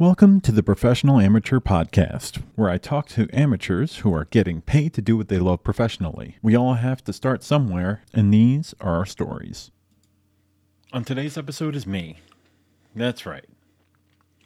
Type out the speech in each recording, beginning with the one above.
Welcome to the Professional Amateur Podcast, where I talk to amateurs who are getting paid to do what they love professionally. We all have to start somewhere, and these are our stories. On today's episode is me. That's right.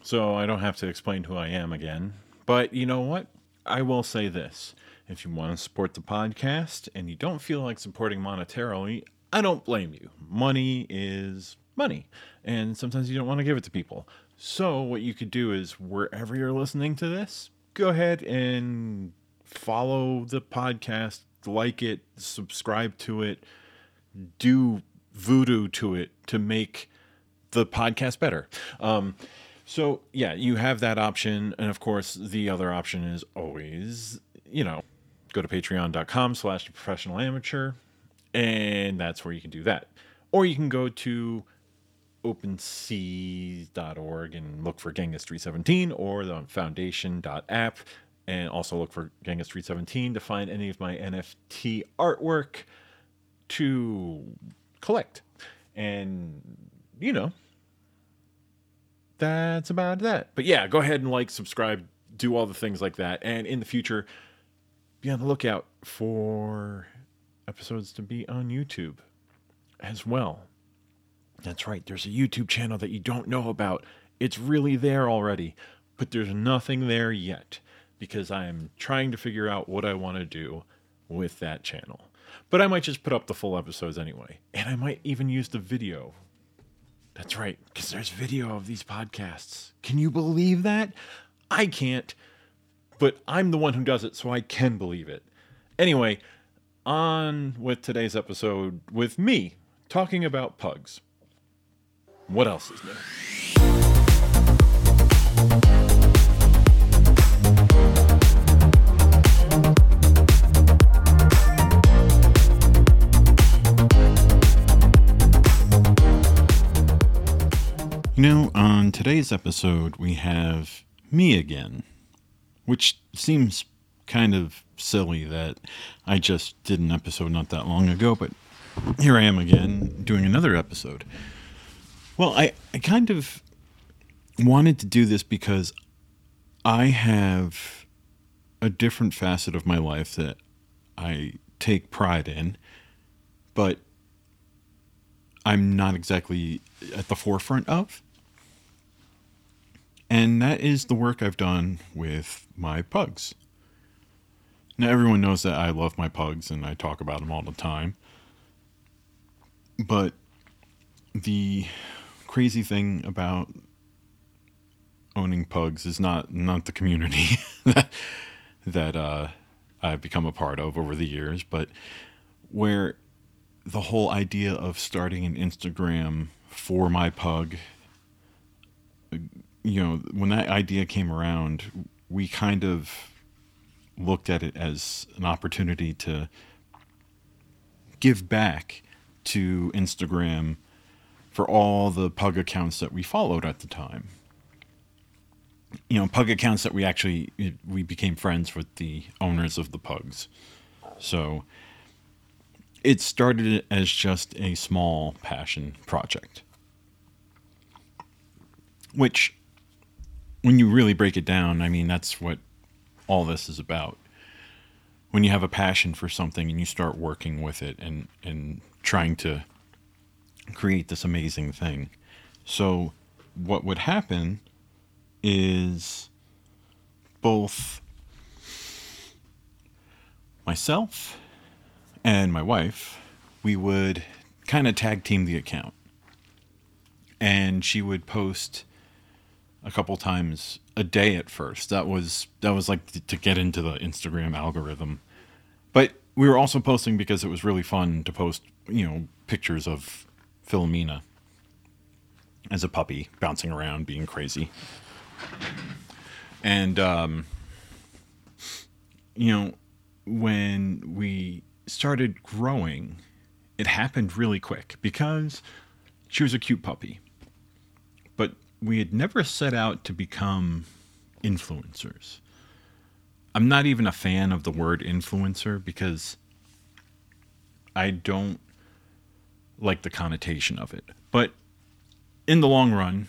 So I don't have to explain who I am again. But you know what? I will say this. If you want to support the podcast and you don't feel like supporting monetarily, I don't blame you. Money is money, and sometimes you don't want to give it to people. So, what you could do is wherever you're listening to this, go ahead and follow the podcast, like it, subscribe to it, do voodoo to it to make the podcast better. Um, so, yeah, you have that option. And of course, the other option is always, you know, go to patreon.com slash professional amateur, and that's where you can do that. Or you can go to opensea.org and look for Genghis 317 or the foundation.app and also look for Genghis 317 to find any of my NFT artwork to collect. And, you know, that's about that. But yeah, go ahead and like, subscribe, do all the things like that. And in the future, be on the lookout for episodes to be on YouTube as well. That's right. There's a YouTube channel that you don't know about. It's really there already, but there's nothing there yet because I'm trying to figure out what I want to do with that channel. But I might just put up the full episodes anyway. And I might even use the video. That's right, because there's video of these podcasts. Can you believe that? I can't, but I'm the one who does it, so I can believe it. Anyway, on with today's episode with me talking about pugs. What else is new? You know, on today's episode, we have me again, which seems kind of silly that I just did an episode not that long ago, but here I am again doing another episode. Well, I, I kind of wanted to do this because I have a different facet of my life that I take pride in, but I'm not exactly at the forefront of. And that is the work I've done with my pugs. Now, everyone knows that I love my pugs and I talk about them all the time. But the crazy thing about owning pugs is not not the community that that uh, I've become a part of over the years, but where the whole idea of starting an Instagram for my pug, you know, when that idea came around, we kind of looked at it as an opportunity to give back to Instagram for all the pug accounts that we followed at the time. You know, pug accounts that we actually we became friends with the owners of the pugs. So it started as just a small passion project. Which when you really break it down, I mean that's what all this is about. When you have a passion for something and you start working with it and and trying to create this amazing thing. So, what would happen is both myself and my wife, we would kind of tag team the account. And she would post a couple times a day at first. That was that was like to get into the Instagram algorithm. But we were also posting because it was really fun to post, you know, pictures of Philomena as a puppy bouncing around, being crazy. And, um, you know, when we started growing, it happened really quick because she was a cute puppy. But we had never set out to become influencers. I'm not even a fan of the word influencer because I don't like the connotation of it. But in the long run,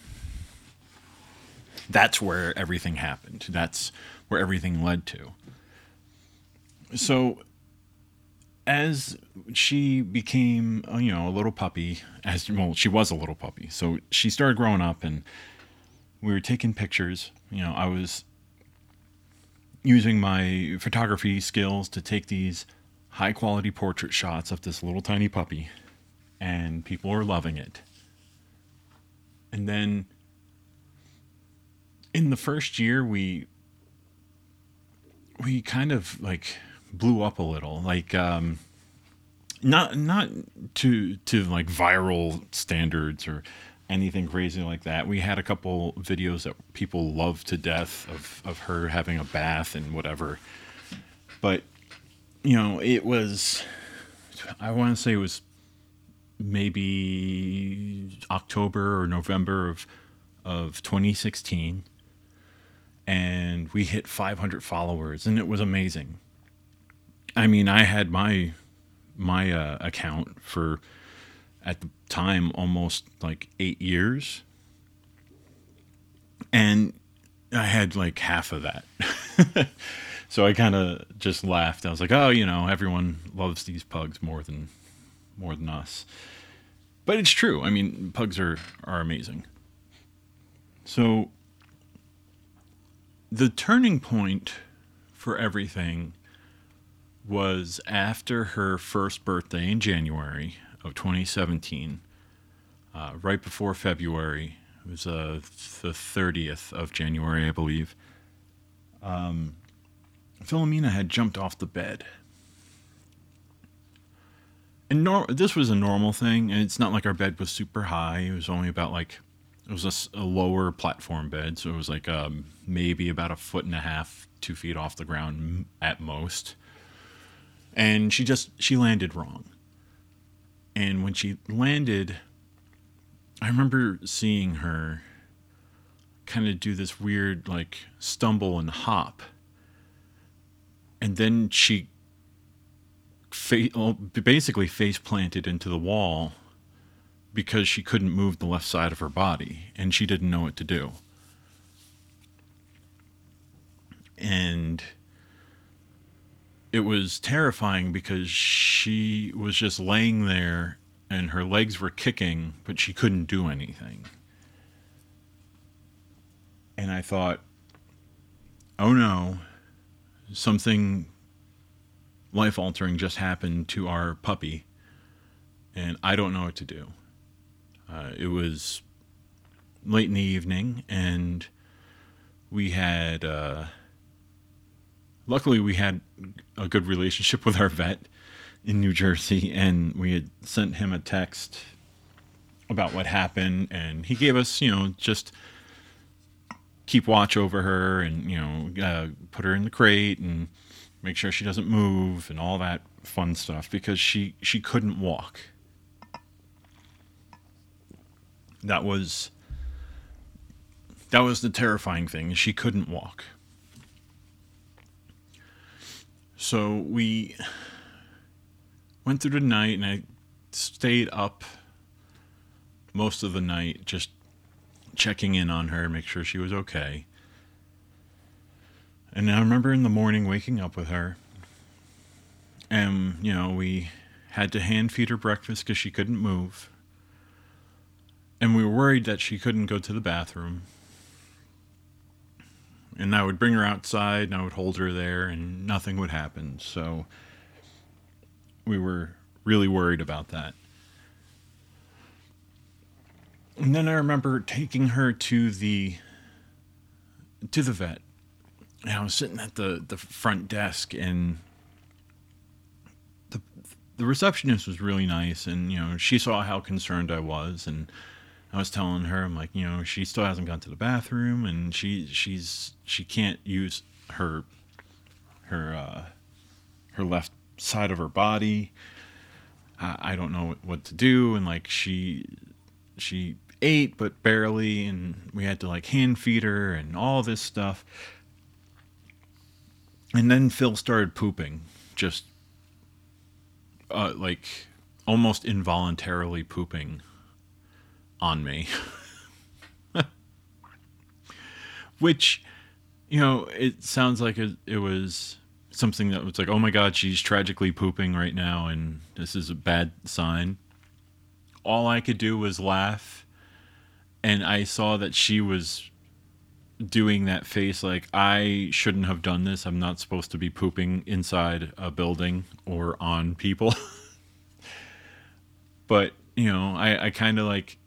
that's where everything happened. That's where everything led to. So as she became, uh, you know, a little puppy, as well, she was a little puppy. So she started growing up, and we were taking pictures. You know, I was using my photography skills to take these high quality portrait shots of this little tiny puppy, and people were loving it. And then in the first year, we we kind of like blew up a little. Like um not not to to like viral standards or anything crazy like that. We had a couple videos that people loved to death of of her having a bath and whatever. But you know it was i want to say it was maybe october or november of of 2016 and we hit 500 followers and it was amazing I mean, I had my my uh, account for at the time almost like eight years, and I had like half of that. so I kind of just laughed. I was like, "Oh, you know, everyone loves these pugs more than more than us." But it's true. I mean, pugs are are amazing. So the turning point for everything was after her first birthday in January of 2017, uh, right before February. It was uh, the 30th of January, I believe. Um, Philomena had jumped off the bed. And nor- this was a normal thing, and it's not like our bed was super high. It was only about like, it was a, a lower platform bed, so it was like um, maybe about a foot and a half, two feet off the ground at most. And she just she landed wrong. And when she landed i remember seeing her kind of do this weird like stumble and hop. And then she fa- basically face planted into the wall because she couldn't move the left side of her body and she didn't know what to do and it was terrifying because she was just laying there and her legs were kicking, but she couldn't do anything. And I thought, oh no, something life altering just happened to our puppy, and I don't know what to do. Uh, it was late in the evening, and we had. Uh, luckily we had a good relationship with our vet in New Jersey, and we had sent him a text about what happened, and he gave us, you know, just keep watch over her, and you know, uh, put her in the crate and make sure she doesn't move, and all that fun stuff because she she couldn't walk. That was that was the terrifying thing. She couldn't walk. So we went through the night and I stayed up most of the night just checking in on her, make sure she was okay. And I remember in the morning waking up with her. And, you know, we had to hand feed her breakfast because she couldn't move. And we were worried that she couldn't go to the bathroom and I would bring her outside and I would hold her there and nothing would happen. So we were really worried about that. And then I remember taking her to the to the vet. And I was sitting at the the front desk and the the receptionist was really nice and you know, she saw how concerned I was and I was telling her, I'm like, you know, she still hasn't gone to the bathroom, and she she's she can't use her her uh, her left side of her body. I, I don't know what to do, and like she she ate but barely, and we had to like hand feed her and all this stuff. And then Phil started pooping, just uh, like almost involuntarily pooping on me. which you know it sounds like it, it was something that was like oh my god she's tragically pooping right now and this is a bad sign all i could do was laugh and i saw that she was doing that face like i shouldn't have done this. I'm not supposed to be pooping inside a building or on people. But you know i, I kind of like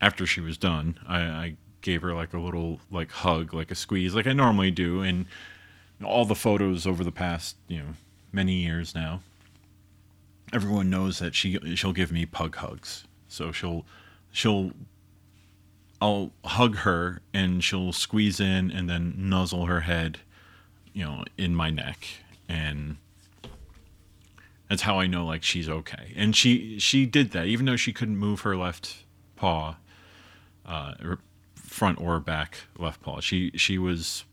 after she was done I, I gave her like a little like hug like a squeeze like i normally do and all the photos over the past you know many years now. Everyone knows that she she'll give me pug hugs. So she'll she'll I'll hug her and she'll squeeze in and then nuzzle her head, you know, in my neck and that's how I know like she's okay. And she she did that even though she couldn't move her left paw, uh, front or back left paw. She she was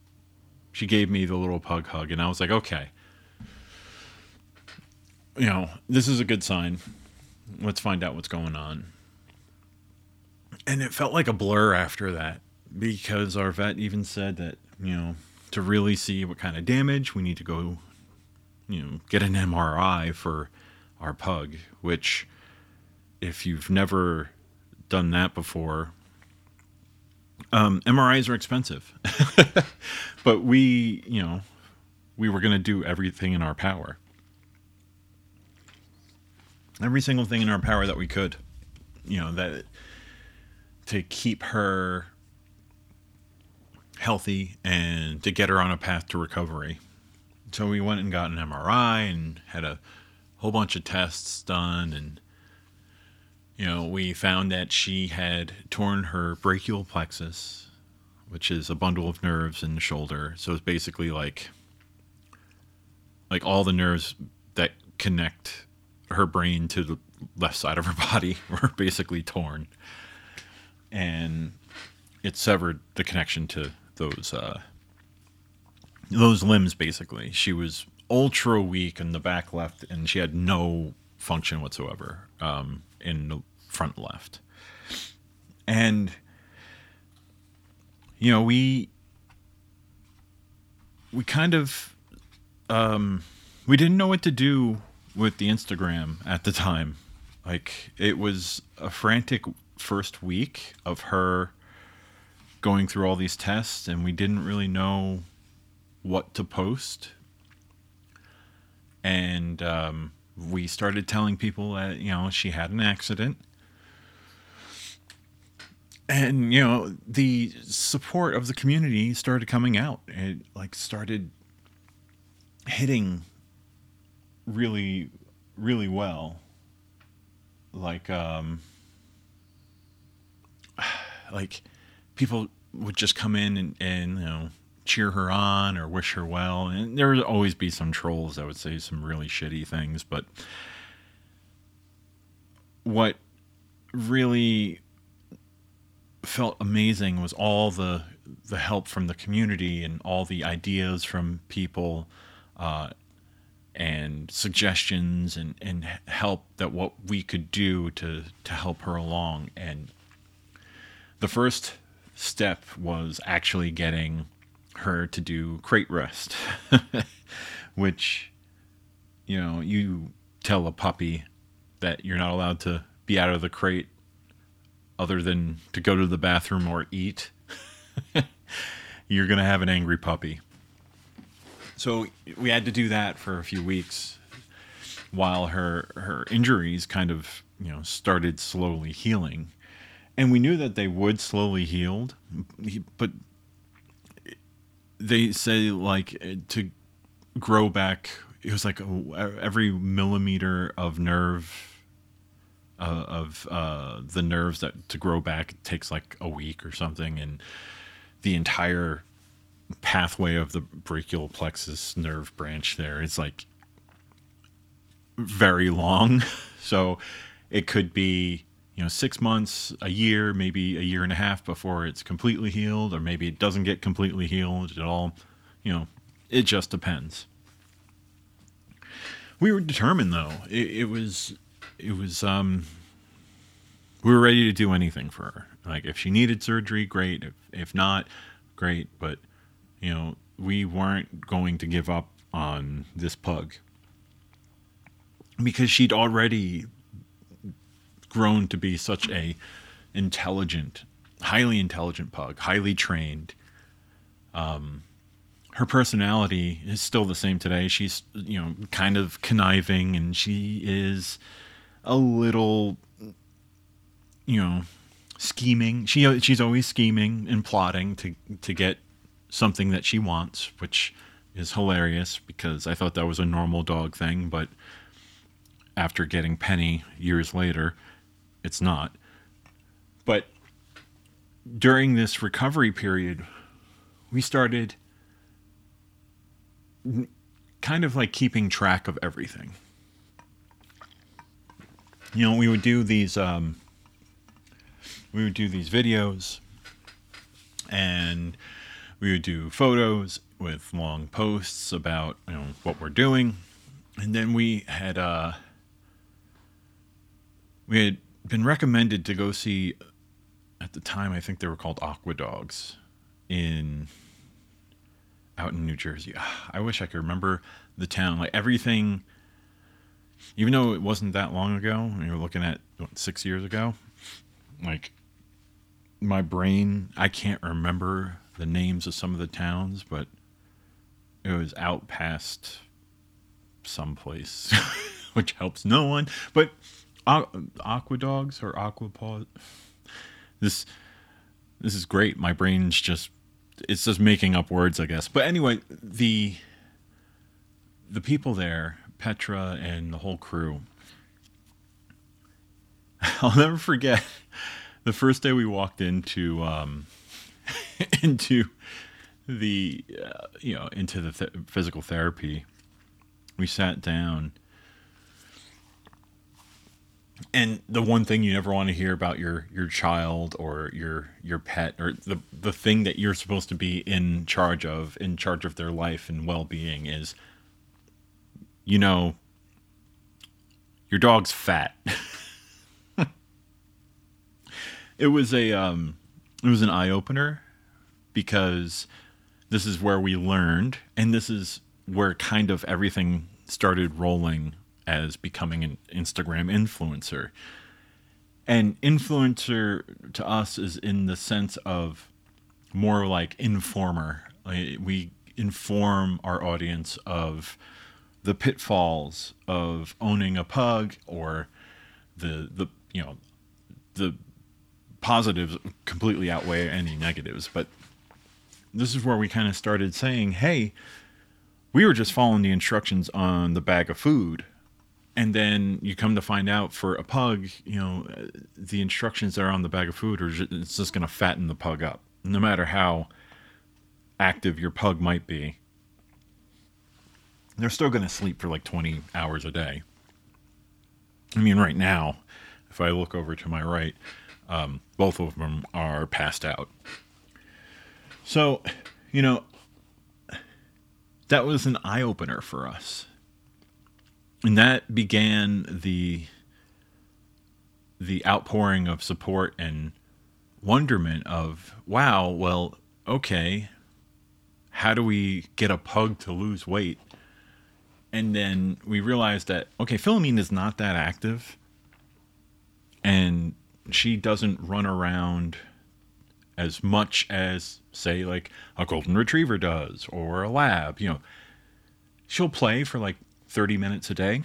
she gave me the little pug hug and I was like, okay. You know, this is a good sign. Let's find out what's going on and it felt like a blur after that because our vet even said that you know to really see what kind of damage we need to go you know get an MRI for our pug which if you've never done that before um, MRIs are expensive. But we you know we were going to do everything in our power. Every single thing in our power that we could you know that to keep her healthy and to get her on a path to recovery. So we went and got an MRI and had a whole bunch of tests done and you know, we found that she had torn her brachial plexus, which is a bundle of nerves in the shoulder. So it's basically like like all the nerves that connect her brain to the left side of her body were basically torn and it severed the connection to those uh, those limbs. Basically, she was ultra weak in the back left, and she had no function whatsoever um, in the front left. And you know, we we kind of um, we didn't know what to do with the Instagram at the time. Like it was a frantic first week of her going through all these tests, and we didn't really know what to post. And um, we started telling people that, you know, she had an accident. And, you know, the support of the community started coming out. It, like, started hitting really, really well. Like, um, like people would just come in and, and you know cheer her on or wish her well. And there would always be some trolls that would say some really shitty things but what really felt amazing was all the the help from the community and all the ideas from people uh, and suggestions and, and help that what we could do to to help her along. And the first step was actually getting her to do crate rest, which, you know, you tell a puppy that you're not allowed to be out of the crate other than to go to the bathroom or eat, you're going to have an angry puppy. So we had to do that for a few weeks while her her injuries kind of, you know, started slowly healing and we knew that they would slowly heal, but they say like to grow back. It was like every millimeter of nerve uh, of uh, the nerves that to grow back takes like a week or something, and the entire pathway of the brachial plexus nerve branch there is like very long. so it could be you know six months a year maybe a year and a half before it's completely healed or maybe it doesn't get completely healed at all you know it just depends. We were determined though. It, it was it was um we were ready to do anything for her. Like if she needed surgery great. If, if not great, but you know, we weren't going to give up on this pug because she'd already grown to be such a intelligent, highly intelligent pug, highly trained. Um, her personality is still the same today. She's, you know, kind of conniving and she is a little, you know, scheming. She she's always scheming and plotting to to get something that she wants, which is hilarious because I thought that was a normal dog thing, but after getting Penny years later, it's not. But during this recovery period, we started kind of like keeping track of everything. You know, we would do these um, we would do these videos and we would do photos with long posts about you know what we're doing and then we had uh we had been recommended to go see at the time I think they were called Aqua Dogs in out in New Jersey. Ah, I wish I could remember the town. Like everything even though it wasn't that long ago, you were looking at what, 6 years ago, like my brain, I can't remember the names of some of the towns, but it was out past someplace, which helps no one. But aqua dogs or aqua. This this is great. My brain's just it's just making up words, I guess. But anyway, the the people there, Petra and the whole crew. I'll never forget the first day we walked into um, into the uh, you know into the th- physical therapy. We sat down and the one thing you never want to hear about your your child or your your pet or the the thing that you're supposed to be in charge of in charge of their life and well-being is you know your dog's fat. It was a um it was an eye-opener because this is where we learned and this is where kind of everything started rolling as becoming an Instagram influencer. And influencer to us is in the sense of more like informer. we inform our audience of the pitfalls of owning a pug or the the you know the positives completely outweigh any negatives but this is where we kind of started saying hey we were just following the instructions on the bag of food and then you come to find out for a pug, you know, the instructions that are on the bag of food are just, it's just going to fatten the pug up, no matter how active your pug might be. They're still going to sleep for like 20 hours a day. I mean, right now, if I look over to my right, um, both of them are passed out. So, you know, that was an eye opener for us and that began the the outpouring of support and wonderment of wow well okay how do we get a pug to lose weight? And then we realized that okay philomena is not that active. And she doesn't run around as much as say like a golden retriever does or a lab you know. She'll play for like 30 minutes a day,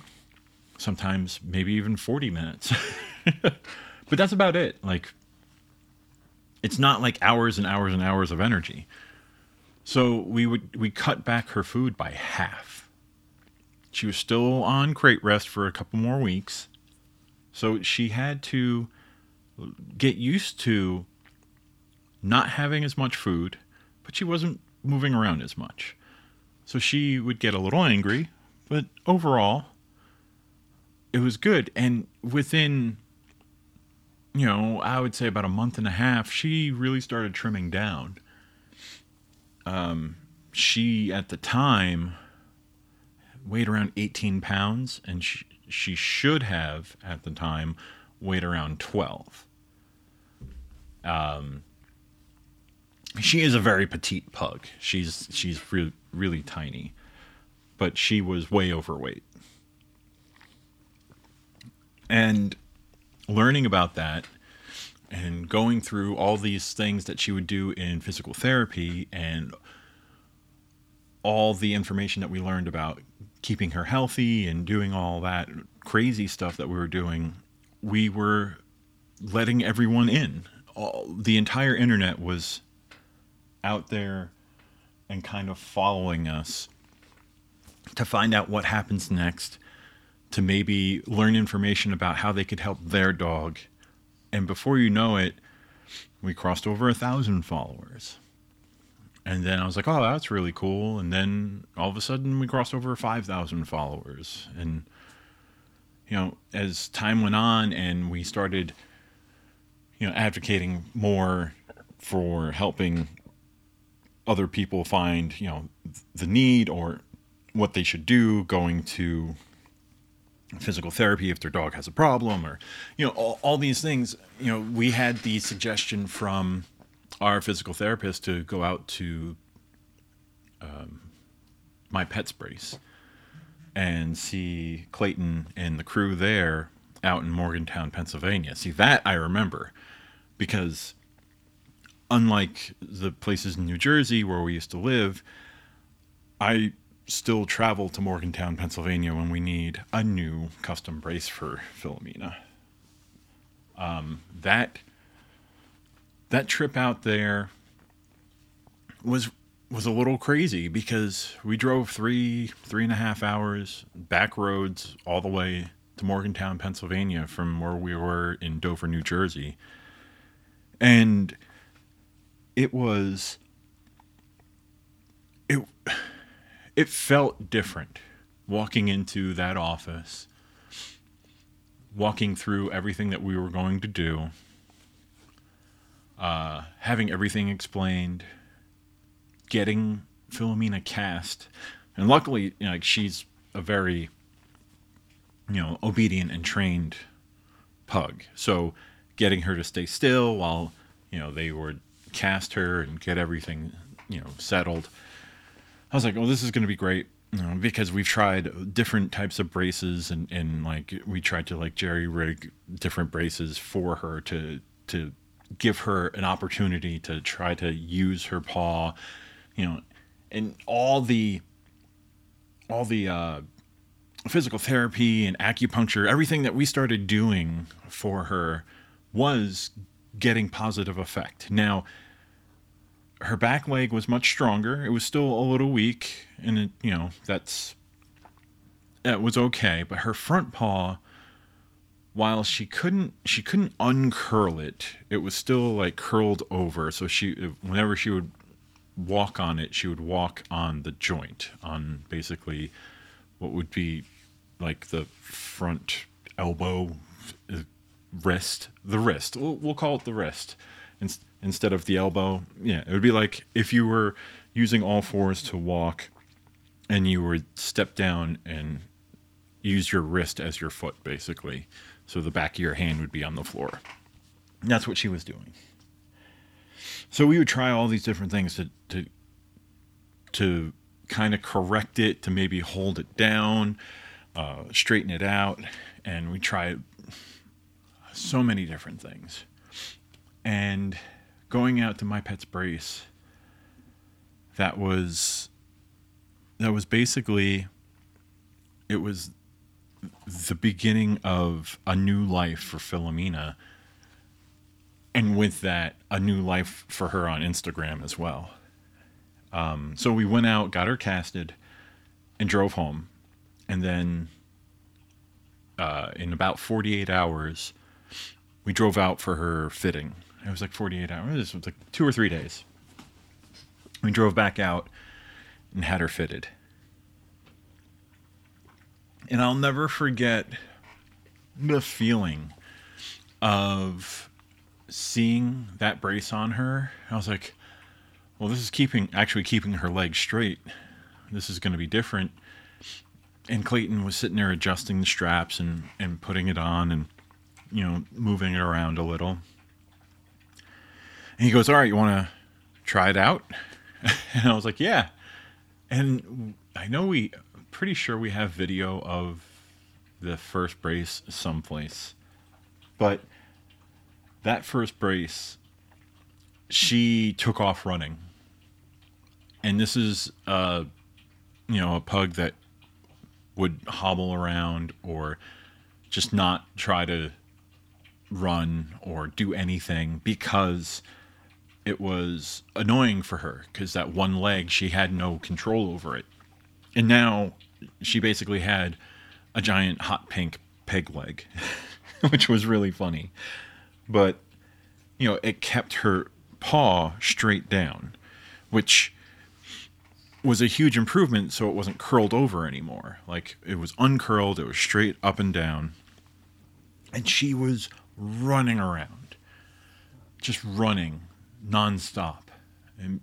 sometimes maybe even 40 minutes. but that's about it. Like, it's not like hours and hours and hours of energy. So we would we cut back her food by half. She was still on crate rest for a couple more weeks. So she had to get used to not having as much food, but she wasn't moving around as much. So she would get a little angry but overall, it was good. And within, you know, I would say about a month and a half, she really started trimming down. Um, she, at the time, weighed around 18 pounds, and she, she should have, at the time, weighed around 12. Um, she is a very petite pug. She's she's re- really tiny, but she was way overweight. And learning about that and going through all these things that she would do in physical therapy and all the information that we learned about keeping her healthy and doing all that crazy stuff that we were doing, we were letting everyone in. All, the entire internet was out there and kind of following us to find out what happens next, to maybe learn information about how they could help their dog. And before you know it, we crossed over a thousand followers. And then I was like, oh, that's really cool. And then all of a sudden we crossed over 5,000 followers. And, you know, as time went on and we started, you know, advocating more for helping other people find, you know, the need or what they should do going to physical therapy if their dog has a problem or, you know, all, all these things, you know, we had the suggestion from our physical therapist to go out to um, my pet's brace and see Clayton and the crew there out in Morgantown, Pennsylvania. See, that I remember because unlike the places in New Jersey where we used to live, I still travel to Morgantown, Pennsylvania when we need a new custom brace for Philomena. Um, that that trip out there was was a little crazy because we drove three three and a half hours back roads all the way to Morgantown, Pennsylvania, from where we were in Dover, New Jersey, and it was it it felt different walking into that office walking through everything that we were going to do uh, having everything explained getting philomena cast and luckily you know, like she's a very you know obedient and trained pug so getting her to stay still while you know they would cast her and get everything, you know, settled. I was like, "Oh, this is going to be great." You know, because we've tried different types of braces and, and like we tried to like jerry rig different braces for her to to give her an opportunity to try to use her paw, you know, and all the all the uh, physical therapy and acupuncture, everything that we started doing for her was getting positive effect. Now, her back leg was much stronger. It was still a little weak, and it, you know that's that was okay. But her front paw, while she couldn't she couldn't uncurl it, it was still like curled over. So she whenever she would walk on it, she would walk on the joint on basically what would be like the front elbow uh, wrist, the wrist. We'll, we'll call it the wrist instead of the elbow. Yeah, it would be like if you were using all fours to walk and you would step down and use your wrist as your foot, basically. So the back of your hand would be on the floor. And that's what she was doing. So we would try all these different things to to to kind of correct it, to maybe hold it down, uh, straighten it out, and we try so many different things. And going out to my pet's brace, that was that was basically it was the beginning of a new life for Philomena. And with that, a new life for her on Instagram as well. Um, so we went out, got her casted, and drove home. And then uh, in about 48 hours, we drove out for her fitting. It was like 48 hours. It was like two or three days. We drove back out and had her fitted. And I'll never forget the feeling of seeing that brace on her. I was like, well, this is keeping actually keeping her legs straight. This is going to be different. And Clayton was sitting there adjusting the straps and, and putting it on and you know, moving it around a little. He goes, "All right, you want to try it out? and I was like, yeah. And I know we, pretty sure we have video of the first brace someplace. But that first brace, she took off running. And this is, uh, you know, a pug that would hobble around or just not try to run or do anything because it was annoying for her because that one leg she had no control over it. And now she basically had a giant hot pink peg leg which was really funny. But you know it kept her paw straight down which was a huge improvement so it wasn't curled over anymore. Like it was uncurled it was straight up and down. And she was running around, just running nonstop. And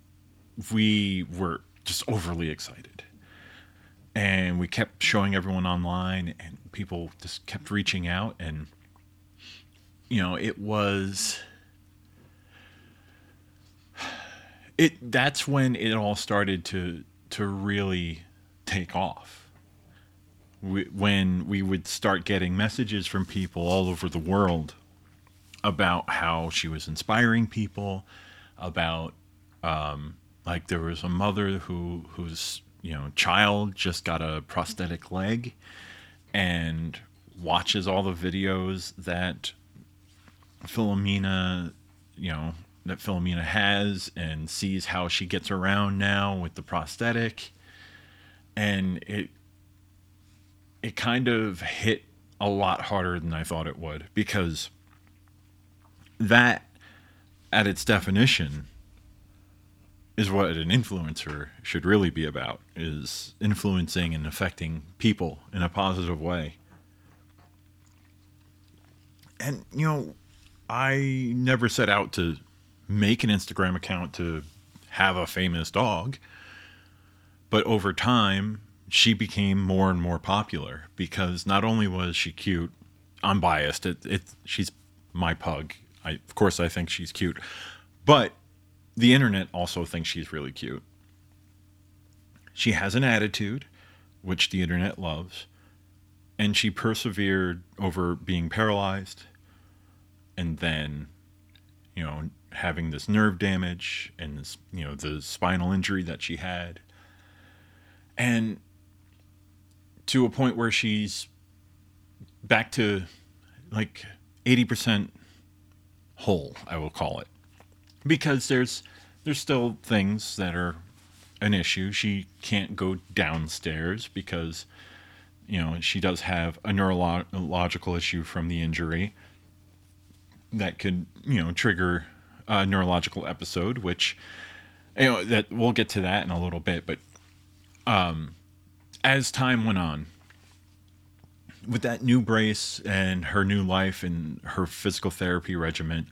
we were just overly excited. And we kept showing everyone online, and people just kept reaching out. And, you know, it was. It, that's when it all started to to really take off we, when we would start getting messages from people all over the world about how she was inspiring people, about um, like there was a mother who whose you know child just got a prosthetic leg and watches all the videos that Philomena, you know, that Philomena has and sees how she gets around now with the prosthetic. And it it kind of hit a lot harder than I thought it would because that, at its definition, is what an influencer should really be about is influencing and affecting people in a positive way. And you know, I never set out to make an Instagram account to have a famous dog. But over time, she became more and more popular because not only was she cute, I'm biased. It, it she's my pug. I of course I think she's cute, but the internet also thinks she's really cute. She has an attitude, which the internet loves, and she persevered over being paralyzed, and then, you know, having this nerve damage and this, you know, the spinal injury that she had, and to a point where she's back to like 80% whole, I will call it. Because there's there's still things that are an issue. She can't go downstairs because you know, she does have a neurological issue from the injury that could, you know, trigger a neurological episode, which you know that we'll get to that in a little bit, but um as time went on, with that new brace and her new life and her physical therapy regimen,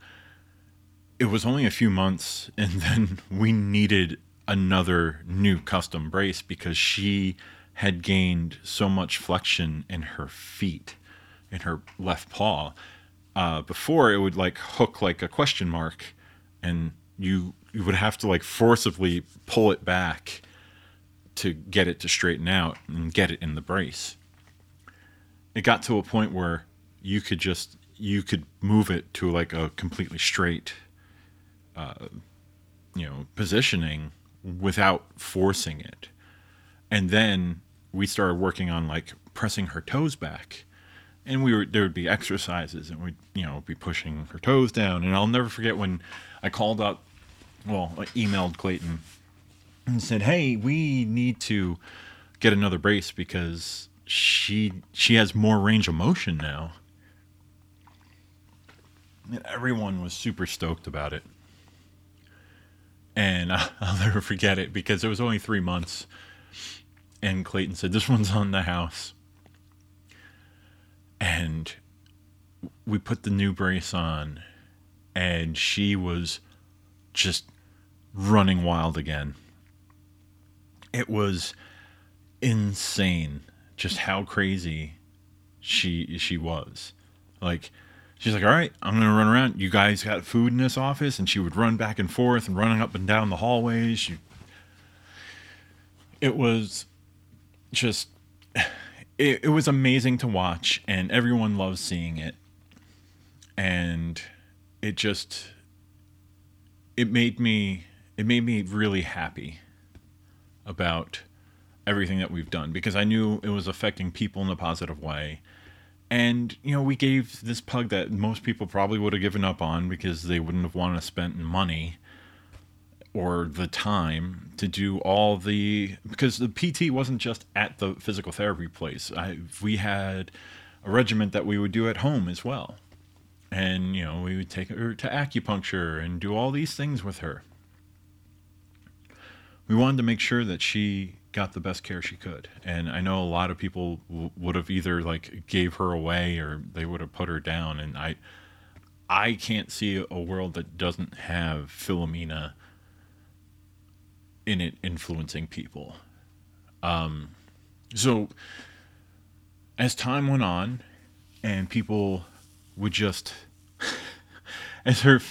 it was only a few months, and then we needed another new custom brace because she had gained so much flexion in her feet, in her left paw. Uh, before it would like hook like a question mark, and you you would have to like forcibly pull it back to get it to straighten out and get it in the brace. It got to a point where you could just you could move it to like a completely straight uh, you know positioning without forcing it. And then we started working on like pressing her toes back. And we were there would be exercises and we'd you know be pushing her toes down. And i'll never forget when i called up well I emailed clayton and said, "Hey, we need to get another brace because she she has more range of motion now." And everyone was super stoked about it. And I'll never forget it because it was only three months. And Clayton said, This one's on the house. And we put the new brace on, and she was just running wild again it was insane just how crazy she she was. Like she's like, "All right, I'm gonna run around. You guys got food in this office?" And she would run back and forth and running up and down the hallways. She, it was just, it, it was amazing to watch, and everyone loves seeing it. And it just, it made me, it made me really happy about everything that we've done because I knew it was affecting people in a positive way and, you know, we gave this pug that most people probably would have given up on because they wouldn't have wanted to spend money or the time to do all the because the PT wasn't just at the physical therapy place. I we had a regiment that we would do at home as well. And, you know, we would take her to acupuncture and do all these things with her. We wanted to make sure that she got the best care she could. And I know a lot of people w- would have either like gave her away or they would have put her down. And I, I can't see a world that doesn't have Philomena in it influencing people. Um, so as time went on, and people would just, as her,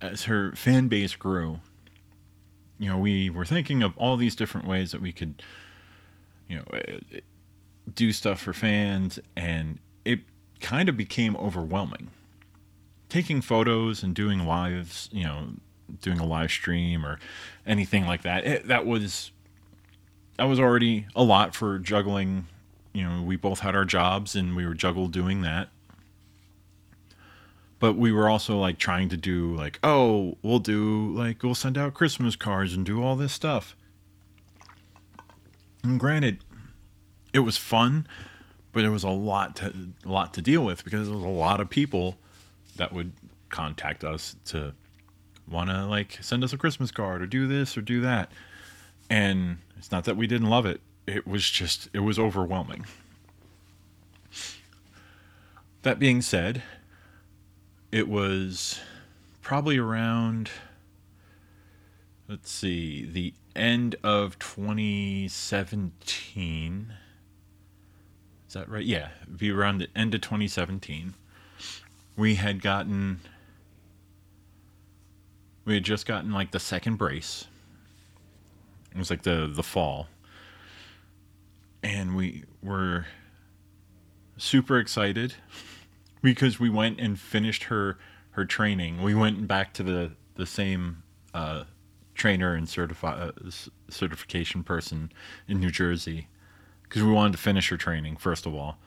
as her fan base grew, you know, we were thinking of all these different ways that we could, you know, uh, do stuff for fans, and it kind of became overwhelming. Taking photos and doing lives, you know, doing a live stream or anything like that, it, that was that was already a lot for juggling. You know, we both had our jobs and we were juggle doing that but we were also like trying to do like oh we'll do like we'll send out christmas cards and do all this stuff. And granted it was fun but it was a lot to a lot to deal with because there was a lot of people that would contact us to want to like send us a christmas card or do this or do that. And it's not that we didn't love it. It was just it was overwhelming. That being said it was probably around let's see the end of 2017 is that right? Yeah be around the end of 2017 we had gotten we had just gotten like the second brace. It was like the the fall. And we were super excited because we went and finished her her training. We went back to the the same uh, trainer and certifi- uh, certification person in New Jersey because we wanted to finish her training first of all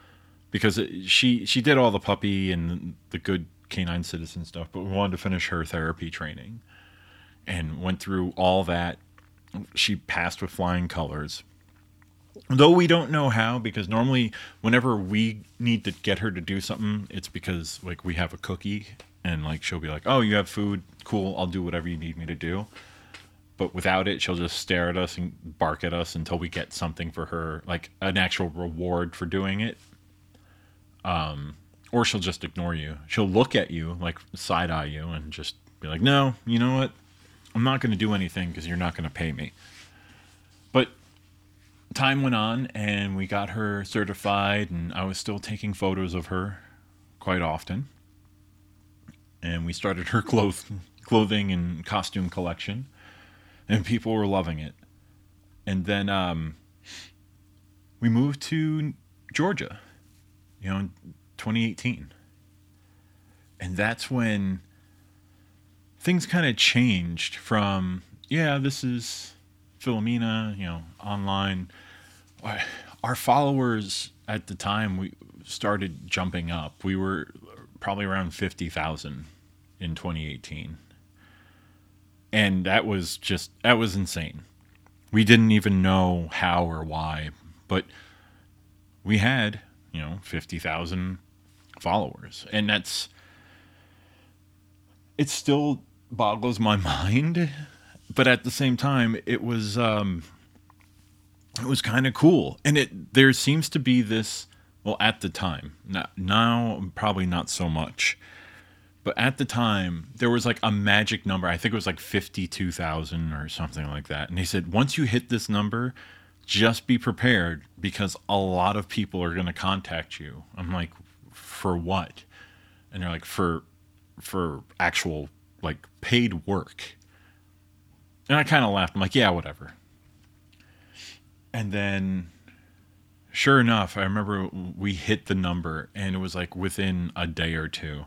because it, she she did all the puppy and the good canine citizen stuff, but we wanted to finish her therapy training and went through all that. She passed with flying colors though we don't know how because normally whenever we need to get her to do something it's because like we have a cookie and like she'll be like oh you have food? Cool i'll do whatever you need me to do. But without it she'll just stare at us and bark at us until we get something for her like an actual reward for doing it. Um or she'll just ignore you. She'll look at you like side eye you and just be like no you know what? I'm not going to do anything because you're not going to pay me. But time went on and we got her certified and I was still taking photos of her quite often. And we started her cloth- clothing and costume collection and people were loving it. And then um, we moved to Georgia, you know, in 2018. And that's when things kind of changed from, yeah, this is Philomena, you know, online our followers at the time we started jumping up. We were probably around 50,000 in 2018. And that was just that was insane. We didn't even know how or why, but we had, you know, 50,000 followers. And that's it still boggles my mind, but at the same time it was um it was kind of cool. And it there seems to be this well at the time. Now, now probably not so much. But at the time, there was like a magic number. I think it was like 52,000 or something like that. And he said, once you hit this number, just be prepared because a lot of people are going to contact you. I'm like, for what? and they're like for for actual like paid work. And I kind of laughed. I'm like, yeah, whatever. And then sure enough, I remember we hit the number and it was like within a day or two,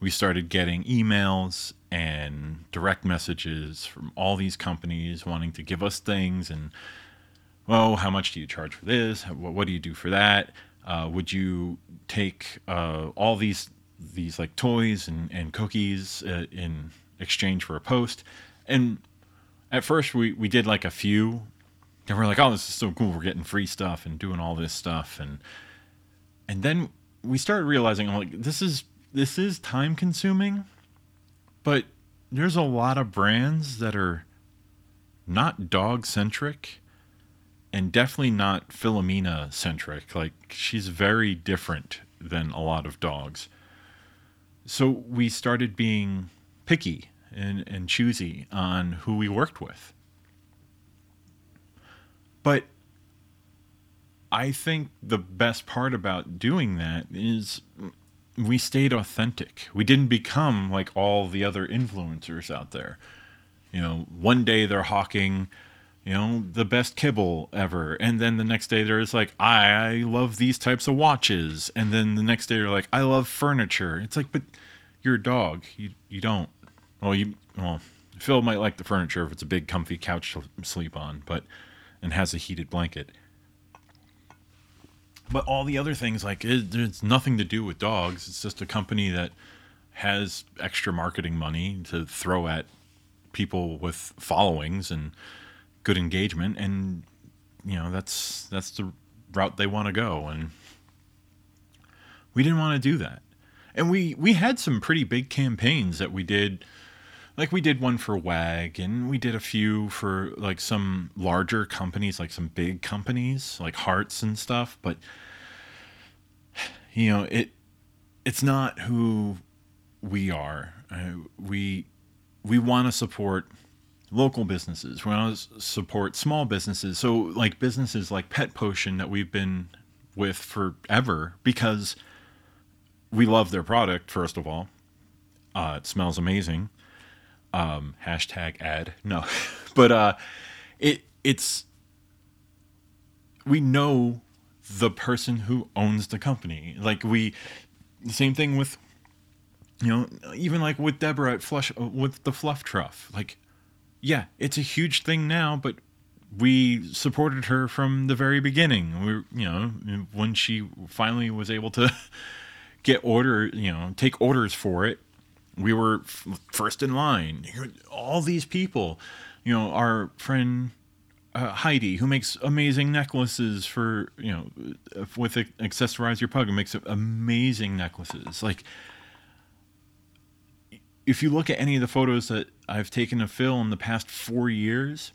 we started getting emails and direct messages from all these companies wanting to give us things and, well, how much do you charge for this? What, do you do for that? Uh, would you take uh, all these these like toys and, and cookies uh, in exchange for a post? And at first we, we did like a few and we're like, oh, this is so cool. We're getting free stuff and doing all this stuff. And, and then we started realizing, I'm like, this is, this is time consuming, but there's a lot of brands that are not dog centric and definitely not Philomena centric. Like she's very different than a lot of dogs. So we started being picky and, and choosy on who we worked with. But I think the best part about doing that is we stayed authentic. We didn't become like all the other influencers out there. You know, one day they're hawking, you know, the best kibble ever. And then the next day there's like, I, love these types of watches. And then the next day they're like, I love furniture. It's like, but you're a dog. You, you don't. Well, you, well, Phil might like the furniture if it's a big comfy couch to sleep on, but and has a heated blanket. But all the other things, like it, it's nothing to do with dogs. It's just a company that has extra marketing money to throw at people with followings and good engagement, and you know that's that's the route they want to go. And we didn't want to do that. And we we had some pretty big campaigns that we did like we did one for WAG and we did a few for like some larger companies, like some big companies like Hartz and stuff. But you know, it it's not who we are. Uh, we we want to support local businesses. We want to support small businesses. So like businesses like Pet Potion that we've been with forever because we love their product. First of all, uh, it smells amazing um, hashtag ad. No, but uh, it it's we know the person who owns the company. Like we, the same thing with, you know, even like with Deborah at Flush with the Fluff Truff. Like, yeah, it's a huge thing now, but we supported her from the very beginning. We, you know, when she finally was able to get order, you know, take orders for it we were f- first in line. All these people, you know, our friend uh, Heidi, who makes amazing necklaces for, you know, with accessorize your pug, makes amazing necklaces. Like, if you look at any of the photos that I've taken of Phil in the past four years,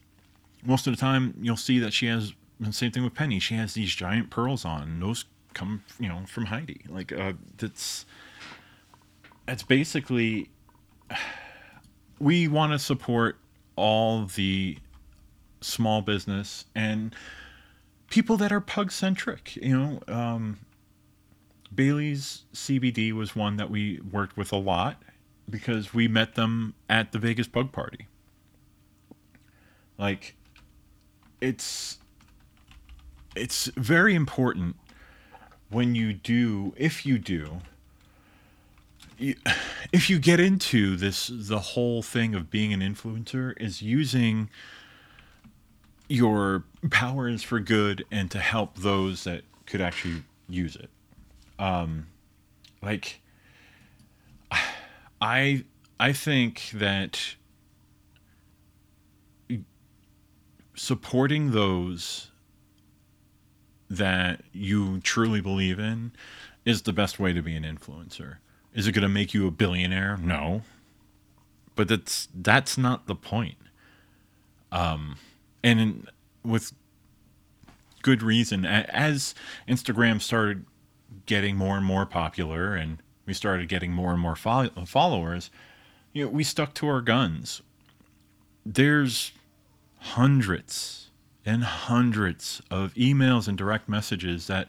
most of the time you'll see that she has the same thing with Penny. She has these giant pearls on. And those come, you know, from Heidi. Like, uh, that's it's basically we want to support all the small business and people that are pug centric. You know, um, Bailey's CBD was one that we worked with a lot because we met them at the Vegas Pug Party. Like, it's it's very important when you do, if you do, if you get into this the whole thing of being an influencer is using your powers for good and to help those that could actually use it. Um like i i think that supporting those that you truly believe in is the best way to be an influencer is it going to make you a billionaire? No. But that's that's not the point. Um, and in, with good reason, as Instagram started getting more and more popular, and we started getting more and more fo- followers, you know, we stuck to our guns. There's hundreds and hundreds of emails and direct messages that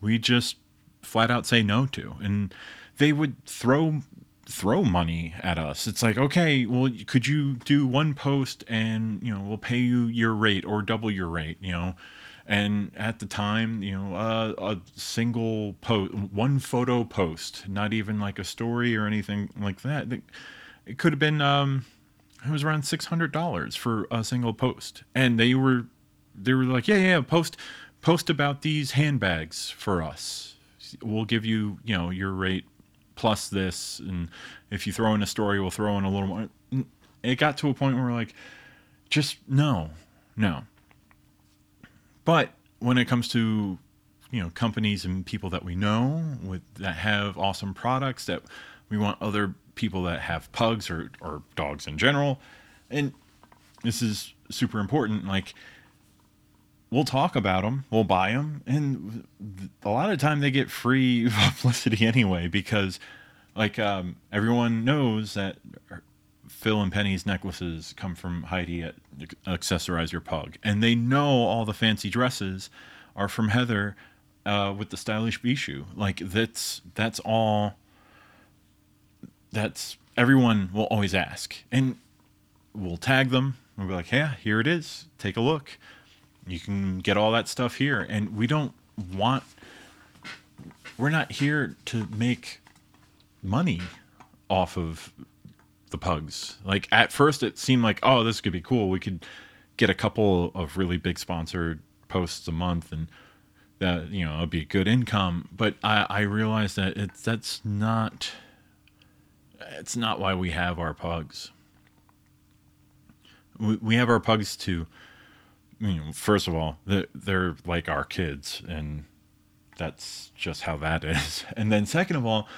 we just flat out say no to, and they would throw throw money at us. It's like, okay, well, could you do one post and, you know, we'll pay you your rate or double your rate, you know? And at the time, you know, uh, a single post, one photo post, not even like a story or anything like that. It could have been, um, it was around $600 for a single post. And they were, they were like, yeah, yeah, post, post about these handbags for us. We'll give you, you know, your rate plus this and if you throw in a story we'll throw in a little more. It got to a point where we're like just no no. But when it comes to you know companies and people that we know with that have awesome products that we want other people that have pugs or, or dogs in general and this is super important like we'll talk about them, we'll buy them, and a lot of time they get free publicity anyway because, like, um, everyone knows that Phil and Penny's necklaces come from Heidi at Accessorize Your Pug, and they know all the fancy dresses are from Heather uh, with the stylish Bishu. Like that's that's all. That's everyone will always ask, and we'll tag them. We'll be like, "Yeah, here it is. Take a look." You can get all that stuff here. And we don't want, we're not here to make money off of the pugs. Like at first, it seemed like, oh, this could be cool. We could get a couple of really big sponsored posts a month and that you know it'd be good income but i i realized that it's that's not it's not why we have our pugs we, we have our pugs to you know, first of all, they're, they're like our kids, and that's just how that is. And then, second of all,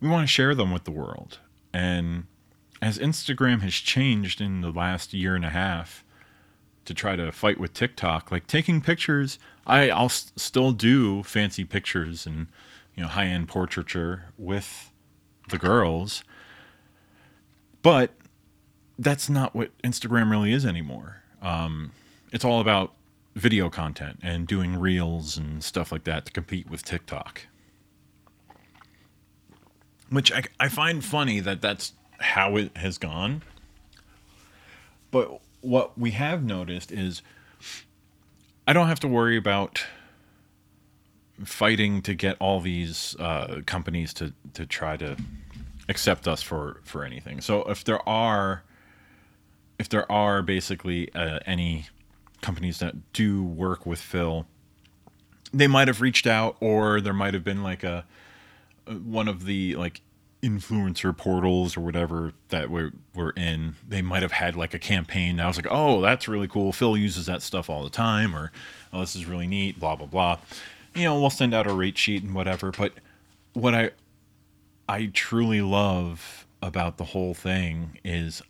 we want to share them with the world. And as Instagram has changed in the last year and a half to try to fight with TikTok, like taking pictures, I, I'll s- still do fancy pictures and you know high end portraiture with the girls, but that's not what Instagram really is anymore. Um, it's all about video content and doing reels and stuff like that to compete with TikTok. Which I, I find funny that that's how it has gone. But what we have noticed is I don't have to worry about fighting to get all these uh, companies to, to try to accept us for, for anything. So if there are if there are basically uh, any companies that do work with Phil, they might have reached out, or there might have been like a uh, one of the like influencer portals or whatever that we're we're in. They might have had like a campaign. I was like, oh, that's really cool. Phil uses that stuff all the time, or oh, this is really neat. Blah blah blah. You know, we'll send out a rate sheet and whatever. But what I I truly love about the whole thing is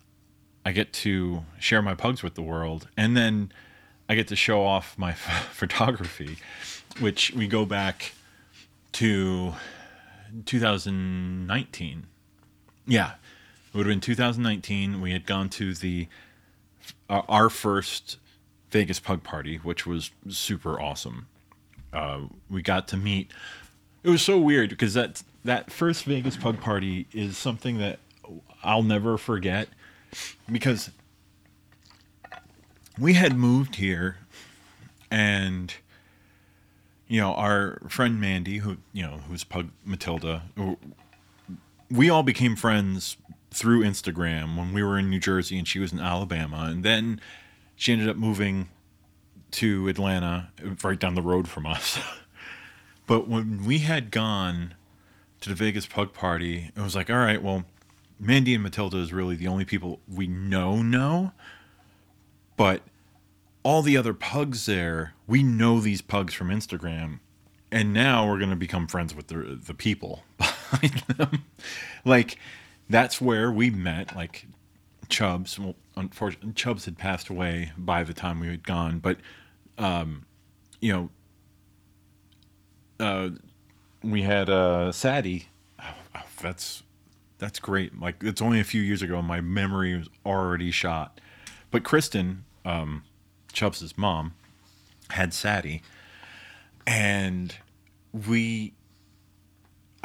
I get to share my pugs with the world, and then I get to show off my photography, which we go back to 2019. Yeah, it would have been 2019. We had gone to the our first Vegas pug party, which was super awesome. Uh, we got to meet. It was so weird because that that first Vegas pug party is something that I'll never forget because we had moved here and you know our friend mandy who you know who's pug matilda we all became friends through instagram when we were in new jersey and she was in alabama. And then she ended up moving to atlanta right down the road from us. But when we had gone to the vegas pug party it was like all right well mandy and matilda is really the only people we know know but all the other pugs there, we know these pugs from Instagram, and now we're to become friends with the the people behind them. like that's where we met. Like Chubbs, well, unfortunately, Chubbs had passed away by the time we had gone, but um, you know, uh, we had uh, Sadie. Oh, that's that's great. Like it's only a few years ago. My memory was already shot. But Kristen, um, mom, had Sadie, and we.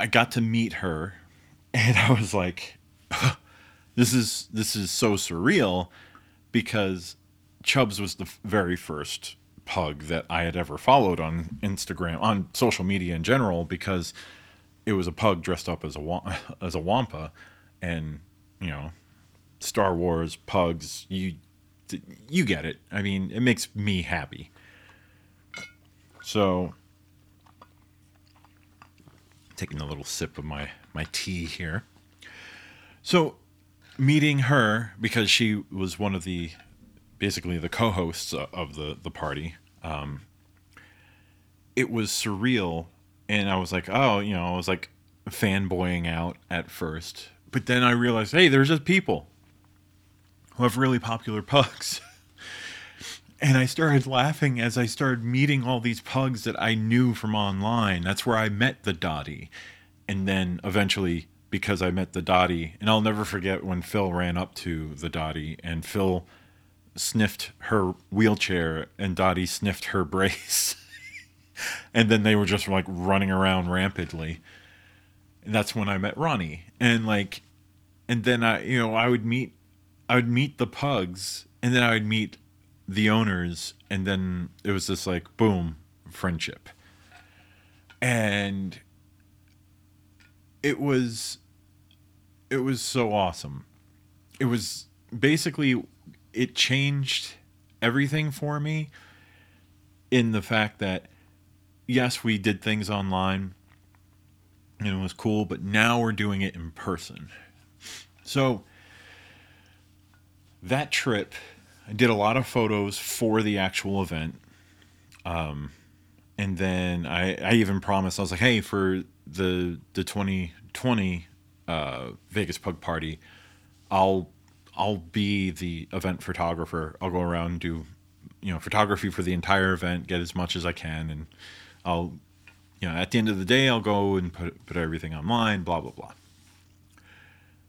I got to meet her, and I was like, "This is this is so surreal," because Chubbs was the very first pug that I had ever followed on Instagram, on social media in general, because it was a pug dressed up as a as a wampa, and you know, Star Wars pugs. You you get it. I mean, it makes me happy. So, taking a little sip of my my tea here. So, meeting her because she was one of the basically the co-hosts of the the party. Um, it was surreal, and I was like, oh, you know, I was like fanboying out at first, but then I realized, hey, there's just people who have really popular pugs. and I started laughing as I started meeting all these pugs that I knew from online. That's where I met the Dottie. And then eventually, because I met the Dottie, and I'll never forget when Phil ran up to the Dottie and Phil sniffed her wheelchair and Dottie sniffed her brace. and then they were just like running around rampantly. And that's when I met Ronnie. And like and then I you know, I would meet I would meet the pugs and then I would meet the owners and then it was this like boom, friendship. And it was it was so awesome. It was basically it changed everything for me in the fact that yes, we did things online and it was cool, but now we're doing it in person. So that trip, I did a lot of photos for the actual event. Um, and then I, I even promised I was like, hey, for the the 2020 uh, Vegas Pug Party, I'll I'll be the event photographer. I'll go around and do, you know, photography for the entire event, get as much as I can, and I'll, you know, at the end of the day, I'll go and put put everything online, blah blah blah.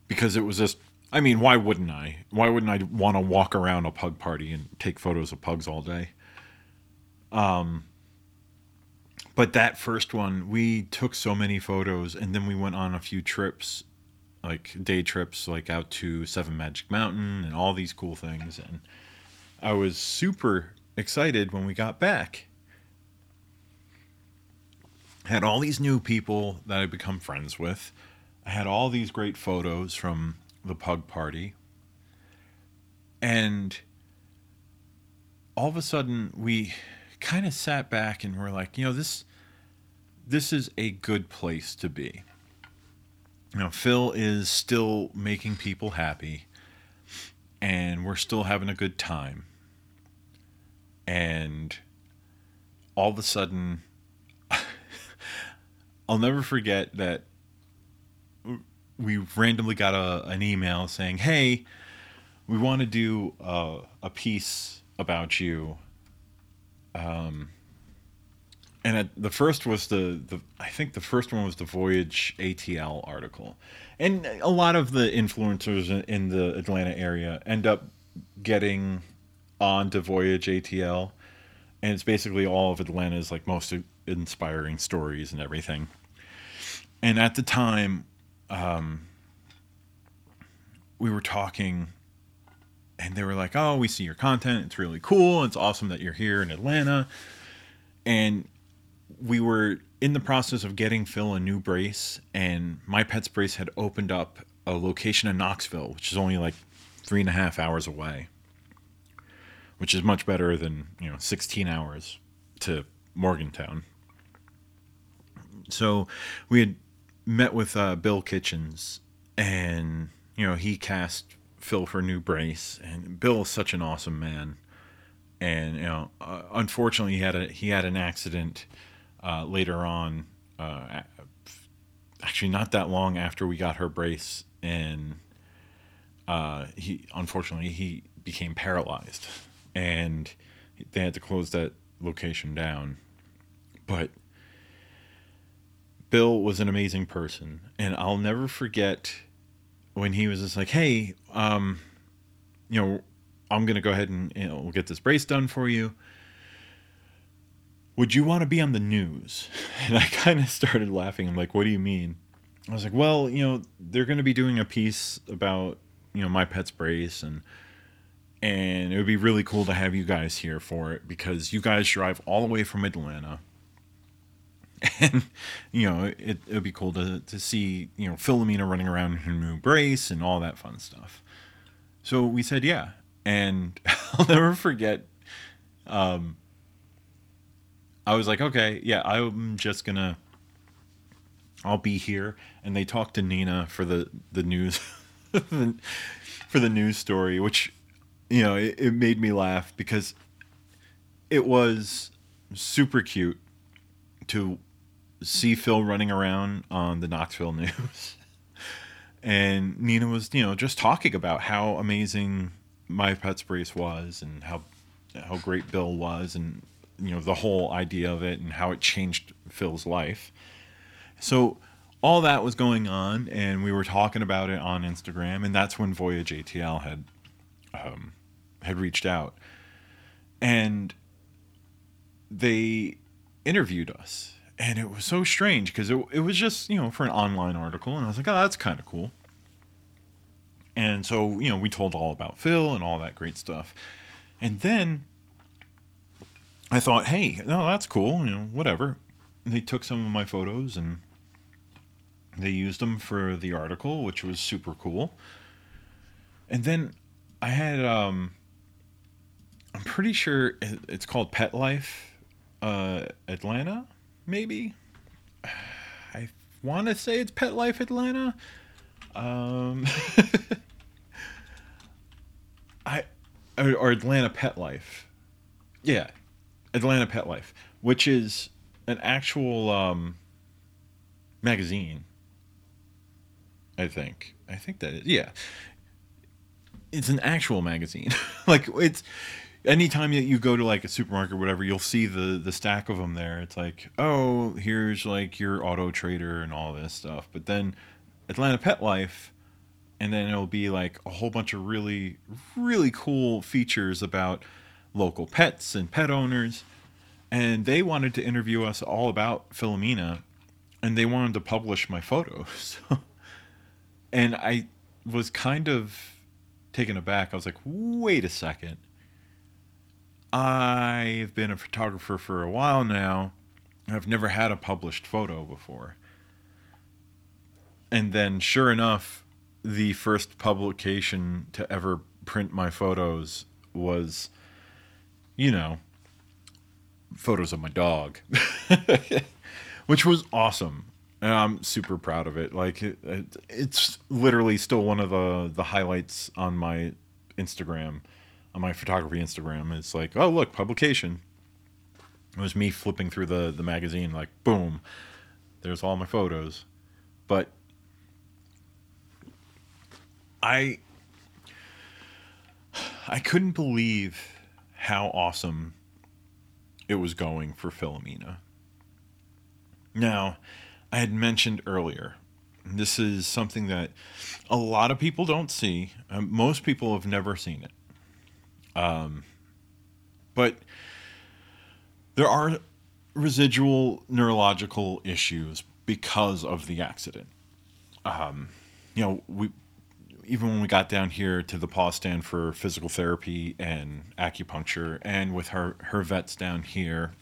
Because it was just, I mean, why wouldn't I? Why wouldn't I want to walk around a pug party and take photos of pugs all day? Um. But that first one, we took so many photos, and then we went on a few trips like day trips like out to Seven Magic Mountain and all these cool things and I was super excited when we got back. had all these new people that I'd become friends with. I had all these great photos from the pug party. And all of a sudden we kind of sat back and we're like, you know, this this is a good place to be you know, Phil is still making people happy, and we're still having a good time. And all of a sudden, I'll never forget that we randomly got a, an email saying, "Hey, we want to do a, a piece about you." Um, and it, the first was the, the I think the first one was the Voyage ATL article, and a lot of the influencers in, in the Atlanta area end up getting on to Voyage ATL, and it's basically all of Atlanta's like most inspiring stories and everything. And at the time, um, we were talking, and they were like, "Oh, we see your content. It's really cool. It's awesome that you're here in Atlanta." And we were in the process of getting Phil a new brace, and my pet's brace had opened up a location in Knoxville, which is only like three and a half hours away, which is much better than you know 16 hours to Morgantown. So we had met with uh, Bill Kitchens, and you know he cast Phil for new brace, and Bill is such an awesome man. And you know, uh, unfortunately, he had a he had an accident uh, later on, uh, actually not that long after we got her brace, and uh, he unfortunately he became paralyzed, and they had to close that location down. But Bill was an amazing person, and I'll never forget when he was just like, "Hey, um, you know, I'm gonna go ahead and you know, we'll get this brace done for you." would you want to be on the news? And I kind of started laughing. I'm like, what do you mean? I was like, well, you know, they're to be doing a piece about, you know, my pet's brace and and it would be really cool to have you guys here for it because you guys drive all the way from Atlanta. And you know, it would be cool to to see, you know, Philomena running around in her new brace and all that fun stuff. So we said, yeah. And I'll never forget um I was like, okay, yeah, I'm just gonna, I'll be here. And they talked to Nina for the the news, for the news story, which, you know, it, it made me laugh because it was super cute to see Phil running around on the Knoxville news. and Nina was, you know, just talking about how amazing my pet's brace was and how how great Bill was and you know the whole idea of it and how it changed Phil's life. So all that was going on, and we were talking about it on Instagram, and that's when Voyage ATL had um, had reached out, and they interviewed us, and it was so strange because it it was just you know for an online article, and I was like, oh, that's kind of cool. And so you know we told all about Phil and all that great stuff, and then I thought, hey, no, that's cool, you know, whatever. They took some of my photos and they used them for the article, which was super cool. And then I had, um, I'm pretty sure it's called Pet Life uh, Atlanta, maybe. I want to say it's Pet Life Atlanta. Um, I or, or Atlanta Pet Life. Yeah, Atlanta Pet Life, which is an actual um, magazine. I think. I think that is. Yeah. It's an actual magazine. like it's anytime that you go to like a supermarket or whatever, you'll see the the stack of them there. It's like, "Oh, here's like your auto trader and all this stuff." But then Atlanta Pet Life and then it'll be like a whole bunch of really really cool features about local pets and pet owners. And they wanted to interview us all about Philomena and they wanted to publish my photos. and I was kind of taken aback. I was like, wait a second. I've been a photographer for a while now. I've never had a published photo before. And then, sure enough, the first publication to ever print my photos was you know, photos of my dog, which was awesome. And I'm super proud of it. Like it, it, it's literally still one of the the highlights on my Instagram, on my photography Instagram. It's like, oh look, publication. It was me flipping through the the magazine, like boom, there's all my photos. But I I couldn't believe how awesome it was going for Philomena. Now, I had mentioned earlier, this is something that a lot of people don't see. Um, most people have never seen it. Um, but there are residual neurological issues because of the accident. Um, you know, we even when we got down here to the paw stand for physical therapy and acupuncture, and with her her vets down here,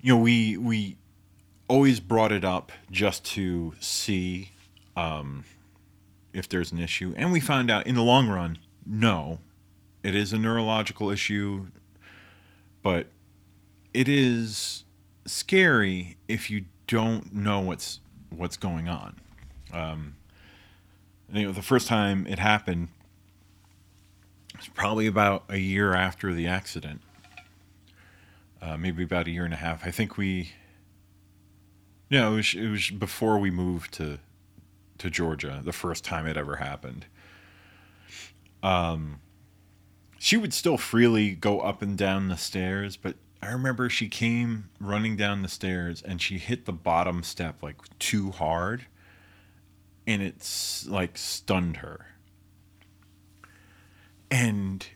you know, we we always brought it up just to see um, if there's an issue, and we found out in the long run, no, it is a neurological issue, but it is scary if you don't know what's what's going on. Um, you know, the first time it happened was probably about a year after the accident. Uh, maybe about a year and a half. I think we. Yeah, it was it was before we moved to to Georgia. The first time it ever happened. Um, she would still freely go up and down the stairs, but I remember she came running down the stairs and she hit the bottom step like too hard and it's like stunned her. And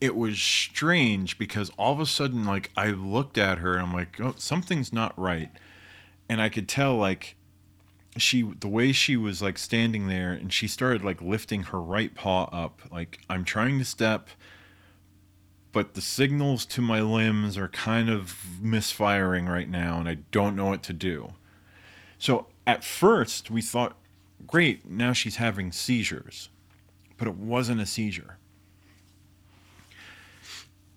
it was strange because all of a sudden, like, I looked at her and I'm like, oh, something's not right. And I could tell, like, she, the way she was like standing there and she started like lifting her right paw up, like, I'm trying to step, but the signals to my limbs are kind of misfiring right now and I don't know what to do. So at first, we thought, great, now she's having seizures. But it wasn't a seizure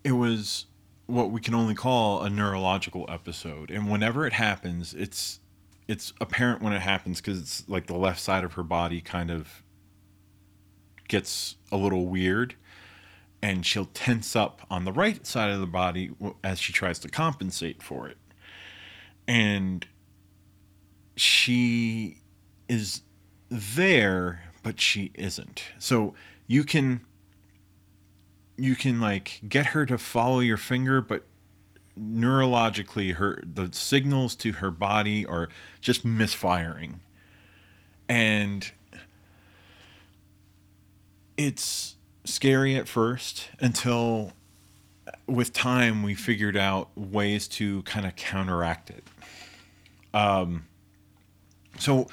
it was what we can only call a neurological episode and whenever it happens it's it's apparent when it happens because it's like the left side of her body kind of gets a little weird and she'll tense up on the right side of the body as she tries to compensate for it. And she is there but she isn't. So you can you can like get her to follow your finger, but neurologically her the signals to her body are just misfiring. And it's scary at first until with time we figured out ways to kind of counteract it. Um, so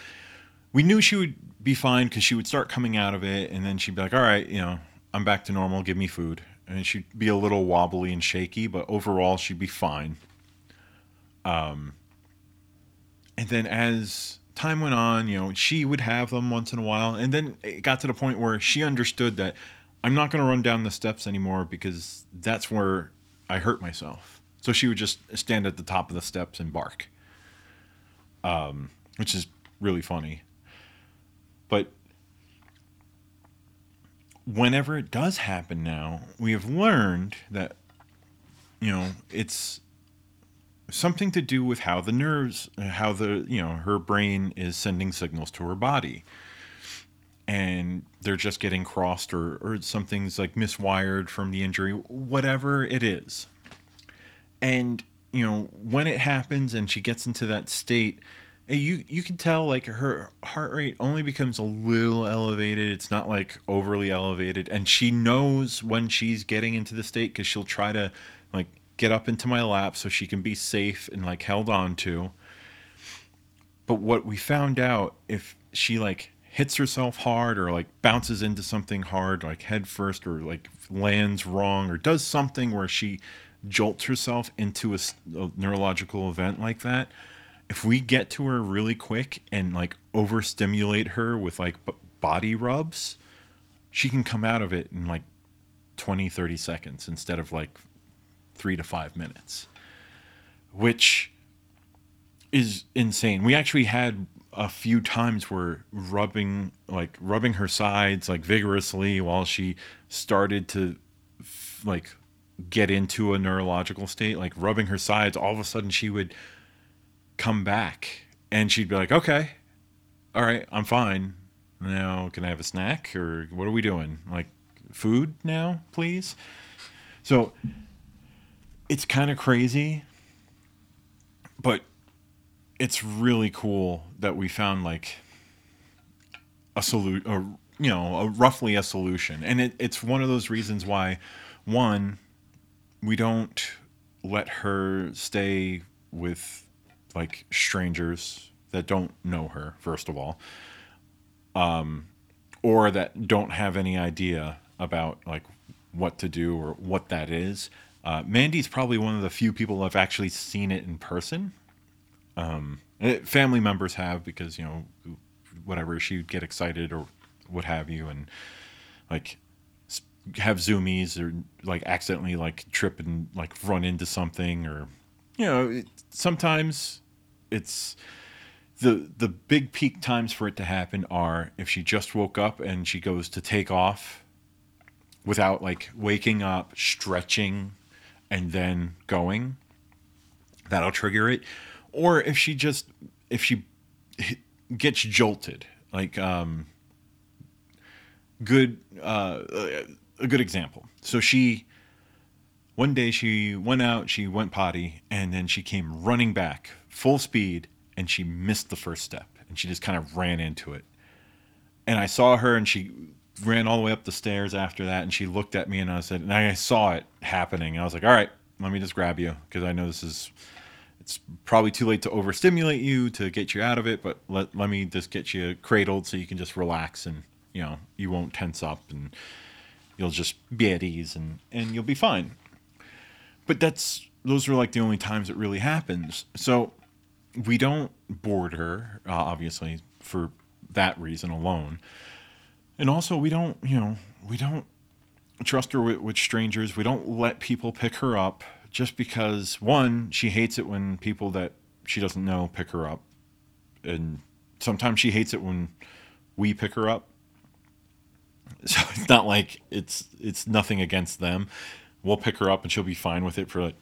we knew she would be fine because she would start coming out of it, and then she'd be like, "All right, you know, I'm back to normal. Give me food. And she'd be a little wobbly and shaky, but overall she'd be fine. Um, and then as time went on, you know, she would have them once in a while, and then it got to the point where she understood that I'm not going to run down the steps anymore because that's where I hurt myself. So she would just stand at the top of the steps and bark, um, which is really funny. But whenever it does happen now, we have learned that, you know, it's something to do with how the nerves, how the, you know, her brain is sending signals to her body. And they're just getting crossed or, or something's like miswired from the injury, whatever it is. And, you know, when it happens and she gets into that state, you you can tell like her heart rate only becomes a little elevated. It's not like overly elevated. And she knows when she's getting into the state because she'll try to like get up into my lap so she can be safe and like held on to. But what we found out if she like hits herself hard or like bounces into something hard like head first or like lands wrong or does something where she jolts herself into a, a neurological event like that if we get to her really quick and like overstimulate her with like b- body rubs, she can come out of it in like 20, 30 seconds instead of like three to five minutes, which is insane. We actually had a few times where rubbing like rubbing her sides like vigorously while she started to like get into a neurological state like rubbing her sides all of a sudden she would come back and she'd be like, okay, all right, I'm fine. Now, can I have a snack or what are we doing? Like, food now, please? So it's kind of crazy, but it's really cool that we found like a solution, or, you know, a, roughly a solution. And it, it's one of those reasons why, one, we don't let her stay with like strangers that don't know her first of all um, or that don't have any idea about like what to do or what that is. Uh, mandy's probably one of the few people have actually seen it in person. Um, it, family members have because you know whatever she'd get excited or what have you and like have zoomies or like accidentally like trip and like run into something or you know it, sometimes it's the the big peak times for it to happen are if she just woke up and she goes to take off without like waking up, stretching, and then going. That'll trigger it. Or if she just if she gets jolted, like um, good uh, a good example. So she one day she went out, she went potty, and then she came running back full speed and she missed the first step and she just kind of ran into it. And I saw her and she ran all the way up the stairs after that, and she looked at me, and I said, and I saw it happening. I was like, all right, let me just grab you because I know this is. It's probably too late to overstimulate you to get you out of it, but let, let me just get you cradled so you can just relax and you know you won't tense up and you'll just be at ease and and you'll be fine. But that's those are like the only times it really happens. So we don't board her, uh, obviously, for that reason alone. And also, we don't, you know, we don't trust her with, with strangers. We don't let people pick her up just because, one, she hates it when people that she doesn't know pick her up. And sometimes she hates it when we pick her up. So it's not like it's it's nothing against them. We'll pick her up and she'll be fine with it for like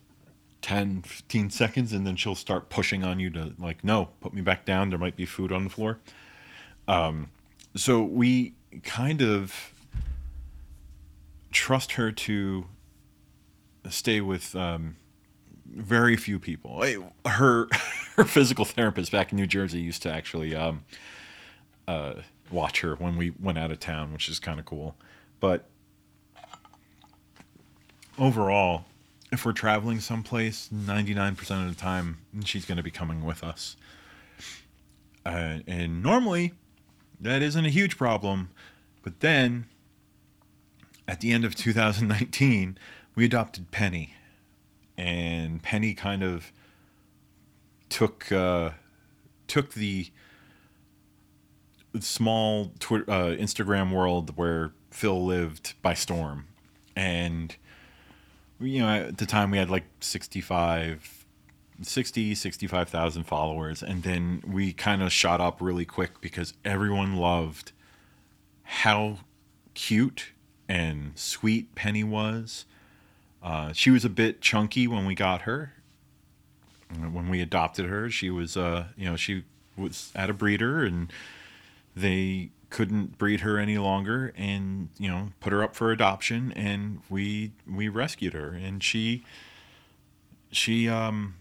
10 15 seconds and then she'll start pushing on you to like no put me back down. There might be food on the floor. Um, so we kind of trust her to stay with um, very few people. Her her physical therapist back in new jersey used to actually um, uh, watch her when we went out of town which is kind of cool. But overall if we're traveling someplace, 99% of the time, she's going to be coming with us. Uh, and normally, that isn't a huge problem. But then, at the end of 2019, we adopted Penny. And Penny kind of took uh, took the small Twitter, uh, Instagram world where Phil lived by storm. And you know, at the time we had like 65, 60, 65,000 followers. And then we kind of shot up really quick because everyone loved how cute and sweet Penny was. Uh, she was a bit chunky when we got her. When we adopted her, she was, uh, you know, she was at a breeder and they couldn't breed her any longer and you know put her up for adoption and we we rescued her. And she she um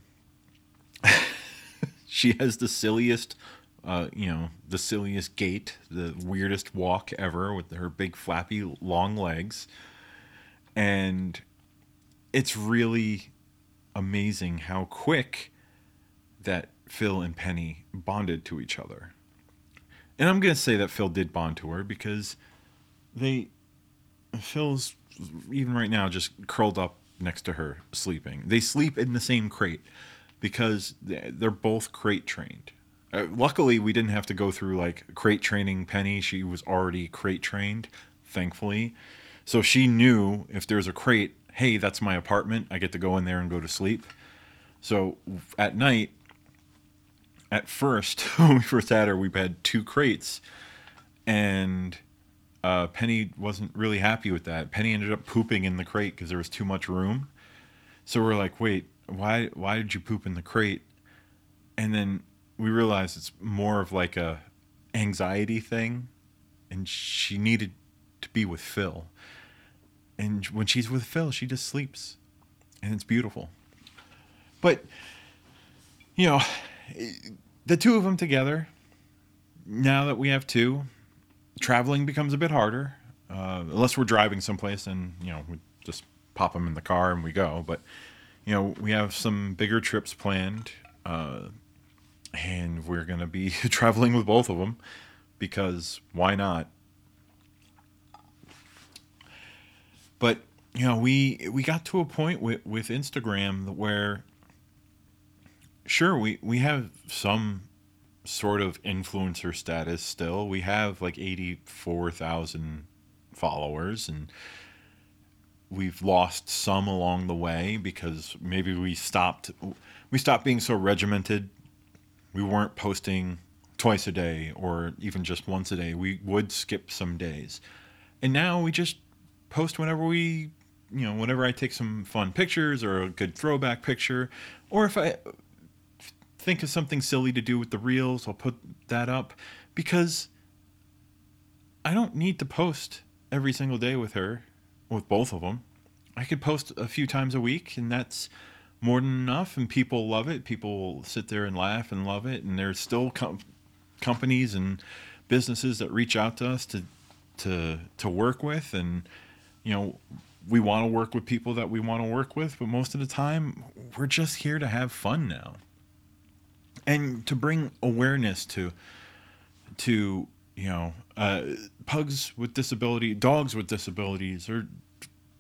she has the silliest uh you know the silliest gait the weirdest walk ever with her big flappy long legs. And it's really amazing how quick that Phil and Penny bonded to each other and I'm gonna say that Phil did bond to her because they Phil's even right now just curled up next to her sleeping. They sleep in the same crate because they're both crate trained. Uh, luckily, we didn't have to go through like crate training Penny. She was already crate trained, thankfully. So she knew if there's a crate, hey, that's my apartment. I get to go in there and go to sleep. So at night, at first when we first had her, we had two crates, and uh, Penny wasn't really happy with that. Penny ended up pooping in the crate because there was too much room. So we're like, wait, why why did you poop in the crate? And then we realized it's more of like a anxiety thing, and she needed to be with Phil. And when she's with Phil, she just sleeps, and it's beautiful. But you know, the two of them together, now that we have two, traveling becomes a bit harder. Uh, unless we're driving someplace and, you know, we just pop them in the car and we go. But, you know, we have some bigger trips planned. Uh, and we're going to be traveling with both of them because why not? But you know, we we got to a point with with Instagram where sure we we have some sort of influencer status still. We have like 84,000 followers and we've lost some along the way because maybe we stopped we stopped being so regimented. We weren't posting twice a day or even just once a day. We would skip some days. And now we just post whenever we you know, whenever I take some fun pictures or a good throwback picture, or if I think of something silly to do with the reels, I'll put that up because I don't need to post every single day with her, with both of them. I could post a few times a week, and that's more than enough. And people love it. People sit there and laugh and love it. And there's still com- companies and businesses that reach out to us to to to work with and you know we want to work with people that we want to work with but most of the time we're just here to have fun now and to bring awareness to to you know uh, pugs with disability dogs with disabilities are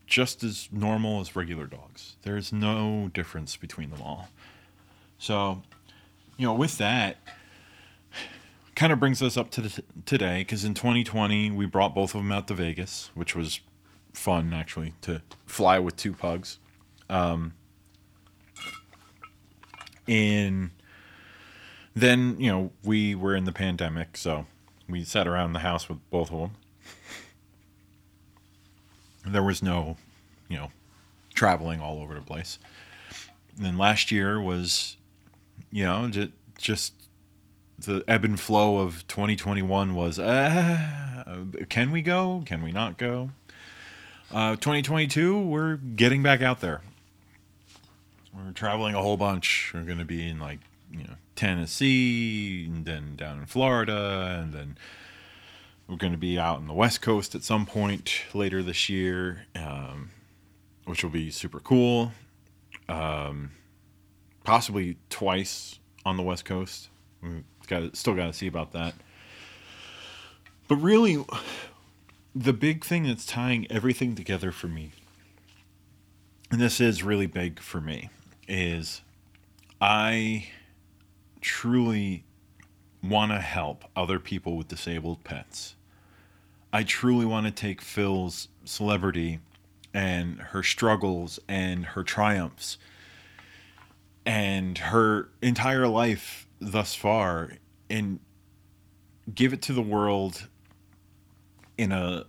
just as normal as regular dogs there's no difference between them all so you know with that kind of brings us up to the, today because in 2020 we brought both of them out to Vegas, which was fun actually to fly with two pugs. Um, and then you know we were in the pandemic, so we sat around the house with both of them. There was no, you know, traveling all over the place. And then last year was, you know, just, just the ebb and flow of 2021 was uh, can we go can we not go uh, 2022 we're getting back out there we're traveling a whole bunch we're going to be in like you know tennessee and then down in florida and then we're going to be out on the west coast at some point later this year um, which will be super cool um, possibly twice on the west coast We got still got to see about that. But really, the big thing that's tying everything together for me, and this is really big for me, is I truly want to help other people with disabled pets. I truly want to take Phil's celebrity and her struggles and her triumphs and her entire life thus far and give it to the world in a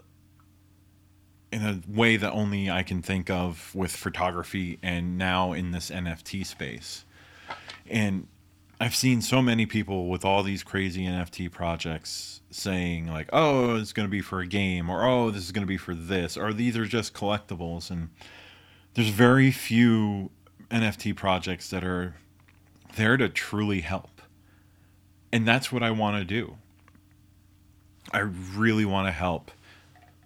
in a way that only I can think of with photography and now in this NFT space. And I've seen so many people with all these crazy NFT projects saying like, "Oh, it's going to be for a game," or "Oh, this is going to be for this," or "These are just collectibles." And there's very few NFT projects that are there to truly help and that's what I want to do. I really want to help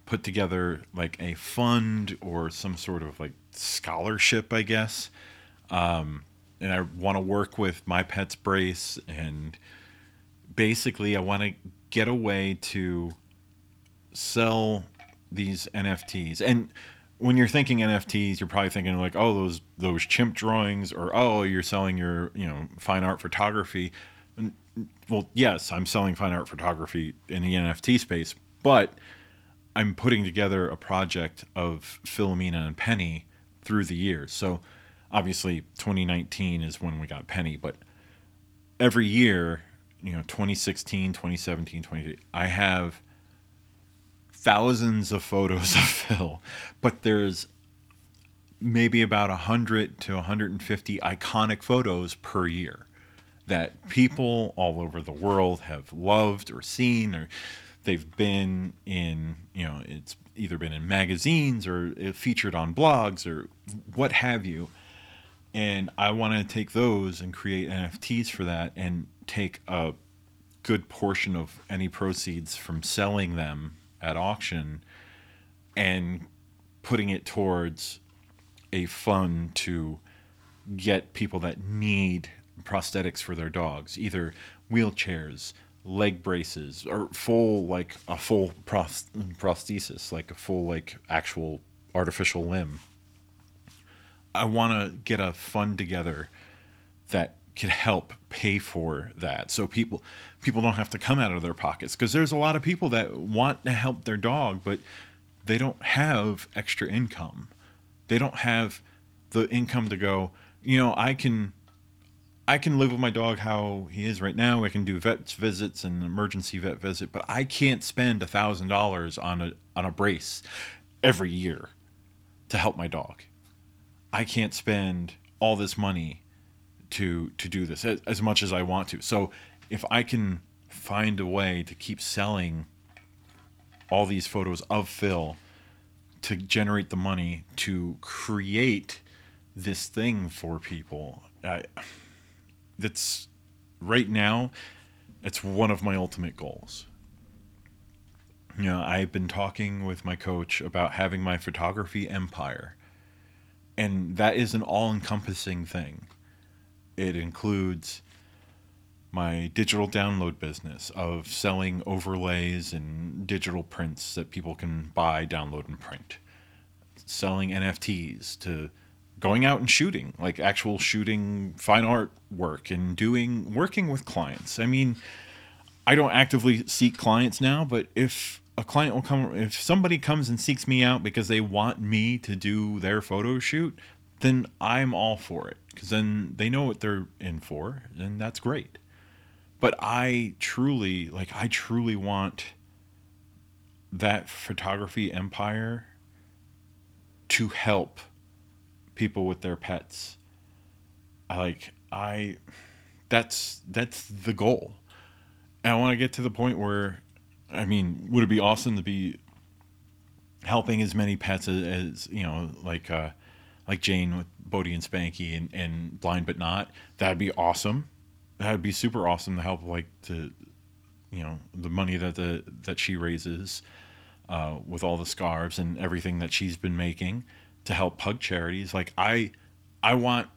put together like a fund or some sort of like scholarship, I guess. Um, and I want to work with my pet's brace and basically I want to get a way to sell these NFTs. And when you're thinking NFTs, you're probably thinking like, oh, those those chimp drawings, or oh, you're selling your you know fine art photography well, yes, I'm selling fine art photography in the NFT space, but I'm putting together a project of Philomena and Penny through the years. So obviously 2019 is when we got Penny, but every year, you know, 2016, 2017, 20, I have thousands of photos of Phil, but there's maybe about 100 to 150 iconic photos per year that people all over the world have loved or seen or they've been in you know it's either been in magazines or featured on blogs or what have you and i want to take those and create nfts for that and take a good portion of any proceeds from selling them at auction and putting it towards a fund to get people that need prosthetics for their dogs, either wheelchairs, leg braces, or full like a full prosthesis, like a full like actual artificial limb. I want to get a fund together that could help pay for that so people people don't have to come out of their pockets because there's a lot of people that want to help their dog but they don't have extra income they don't have the income to go you know i can I can live with my dog how he is right now. I can do vet visits and emergency vet visit, but I can't spend a thousand dollars on a on a brace every year to help my dog. I can't spend all this money to to do this as, as much as I want to. So if I can find a way to keep selling all these photos of Phil to generate the money to create this thing for people. I, that's right now it's one of my ultimate goals you know, I've been talking with my coach about having my photography empire. And that is an all encompassing thing. It includes my digital download business of selling overlays and digital prints that people can buy, download, and print. Selling NFTs to going out and shooting, like actual shooting fine art work and doing working with clients. I mean, I don't actively seek clients now, but if a client will come if somebody comes and seeks me out because they want me to do their photo shoot then i'm all for it because then they know what they're in for and that's great. But i truly like i truly want that photography empire to help people with their pets. I like i that's that's the goal. And i want to get to the point where I mean, would it be awesome to be helping as many pets as, as you know, like uh, like Jane with Bodie and Spanky and, and Blind but Not? That'd be awesome. That'd be super awesome to help, like to you know, the money that the that she raises uh, with all the scarves and everything that she's been making to help pug charities. Like I, I want,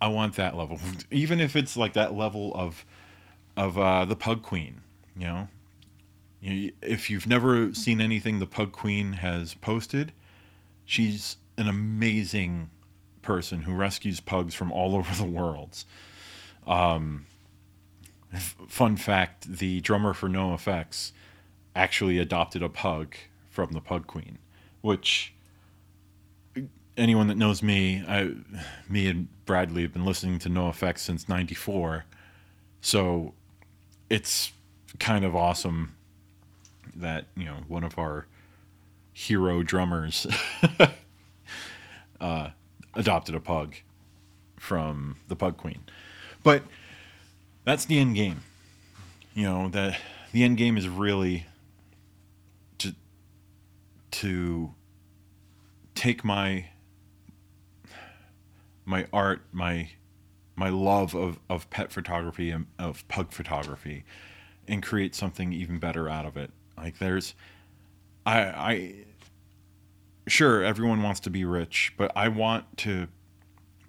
I want that level, even if it's like that level of of uh, the pug queen. You know, if you've never seen anything the Pug Queen has posted, she's an amazing person who rescues pugs from all over the world. Um, fun fact the drummer for NOFX actually adopted a pug from the Pug Queen, which anyone that knows me, I, me and Bradley have been listening to NOFX since 94. So it's kind of awesome that you know one of our hero drummers uh, adopted a pug from the Pug Queen, but that's the end game. You know that the end game is really to to take my my art, my my love of, of pet photography and of pug photography and create something even better out of it. Like there's, I, I, sure everyone wants to be rich, but I want to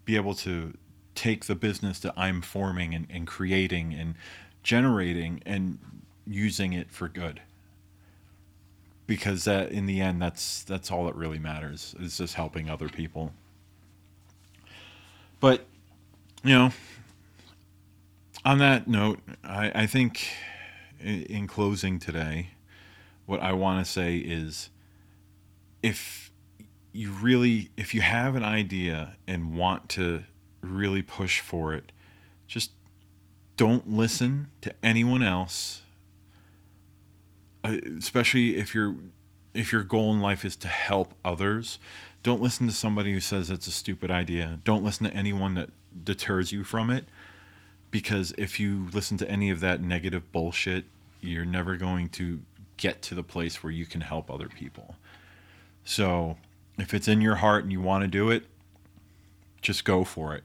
be able to take the business that I'm forming and, and creating and generating and using it for good. Because that in the end that's that's all that really matters is just helping other people. But you know, on that note, I, I think in closing today, what I want to say is if you really if you have an idea and want to really push for it just don't listen to anyone else. Uh, especially if your if your goal in life is to help others don't listen to somebody who says it's a stupid idea. Don't listen to anyone that deters you from it because if you listen to any of that negative bullshit you're never going to get to the place where you can help other people. So, if it's in your heart and you want to do it, just go for it.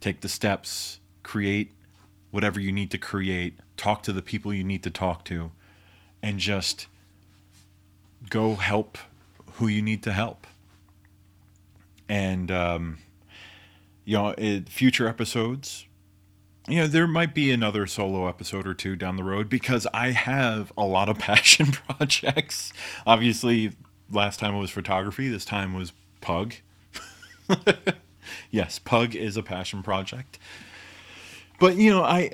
Take the steps, create whatever you need to create, talk to the people you need to talk to, and just go help who you need to help. And, um, you know, in future episodes, you know, there might be another solo episode or two down the road because I have a lot of passion projects. Obviously, last time it was photography, this time was Pug. yes, Pug is a passion project. But, you know, I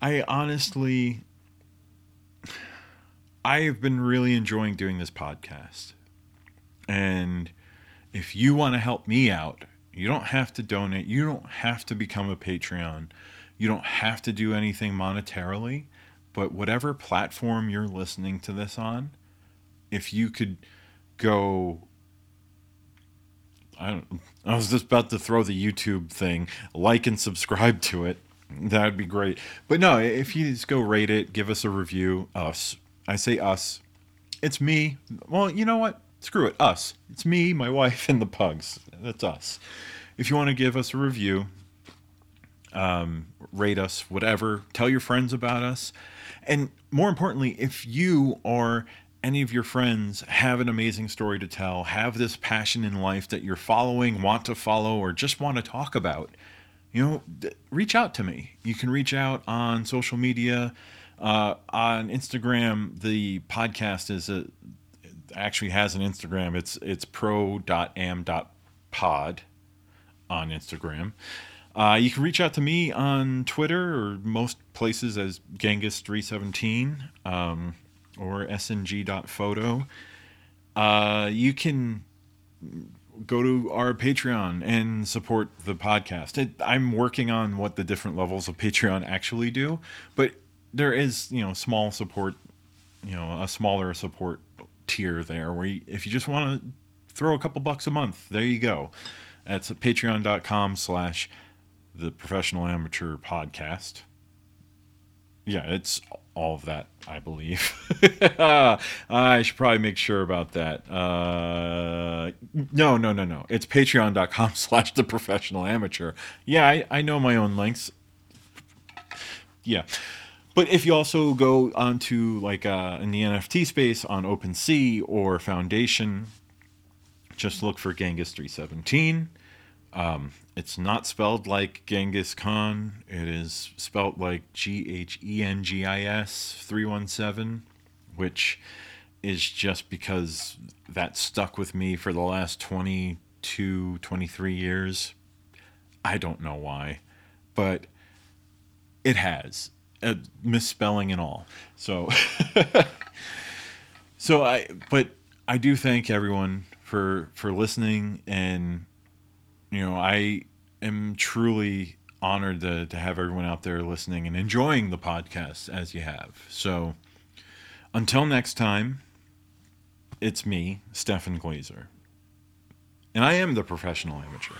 I honestly I've been really enjoying doing this podcast. And if you want to help me out, you don't have to donate. You don't have to become a Patreon you don't have to do anything monetarily, but whatever platform you're listening to this on, if you could go I, I was just about to throw the YouTube thing, like and subscribe to it. That would be great. But no, if you just go rate it, give us a review, us. I say us. It's me. Well, you know what? Screw it. Us. It's me, my wife, and the pugs. That's us. If you want to give us a review, um, rate us, whatever. Tell your friends about us. And more importantly, if you or any of your friends have an amazing story to tell, have this passion in life that you're following, want to follow, or just want to talk about, you know, reach out to me. You can reach out on social media. Uh, on Instagram, the podcast is a actually has an Instagram. It's it's pro.am.pod on Instagram. Uh, you can reach out to me on Twitter or most places as Ghengis317 um, or sng.photo. Uh, you can go to our Patreon and support the podcast. It, I'm working on what the different levels of Patreon actually do, but there is, you know, small support, you know, a smaller support tier there where you, if you just want to throw a couple bucks a month, there you go. That's patreon.com slash the professional amateur podcast. Yeah, it's all of that, I believe. I should probably make sure about that. Uh, no, no, no, no. It's patreon.com slash the professional amateur. Yeah, I, I know my own links. Yeah. But if you also go onto like uh, in the NFT space on OpenSea or Foundation, just look for Ghengis 317. Um, it's not spelled like Genghis Khan. It is spelled like G H E N G I S 317, which is just because that stuck with me for the last 22, 23 years. I don't know why, but it has uh, misspelling and all. So, so I, but I do thank everyone for for listening, and you know, I am truly honored to, to have everyone out there listening and enjoying the podcast as you have. So until next time, it's me, Stefan Glazer. And I am the professional amateur.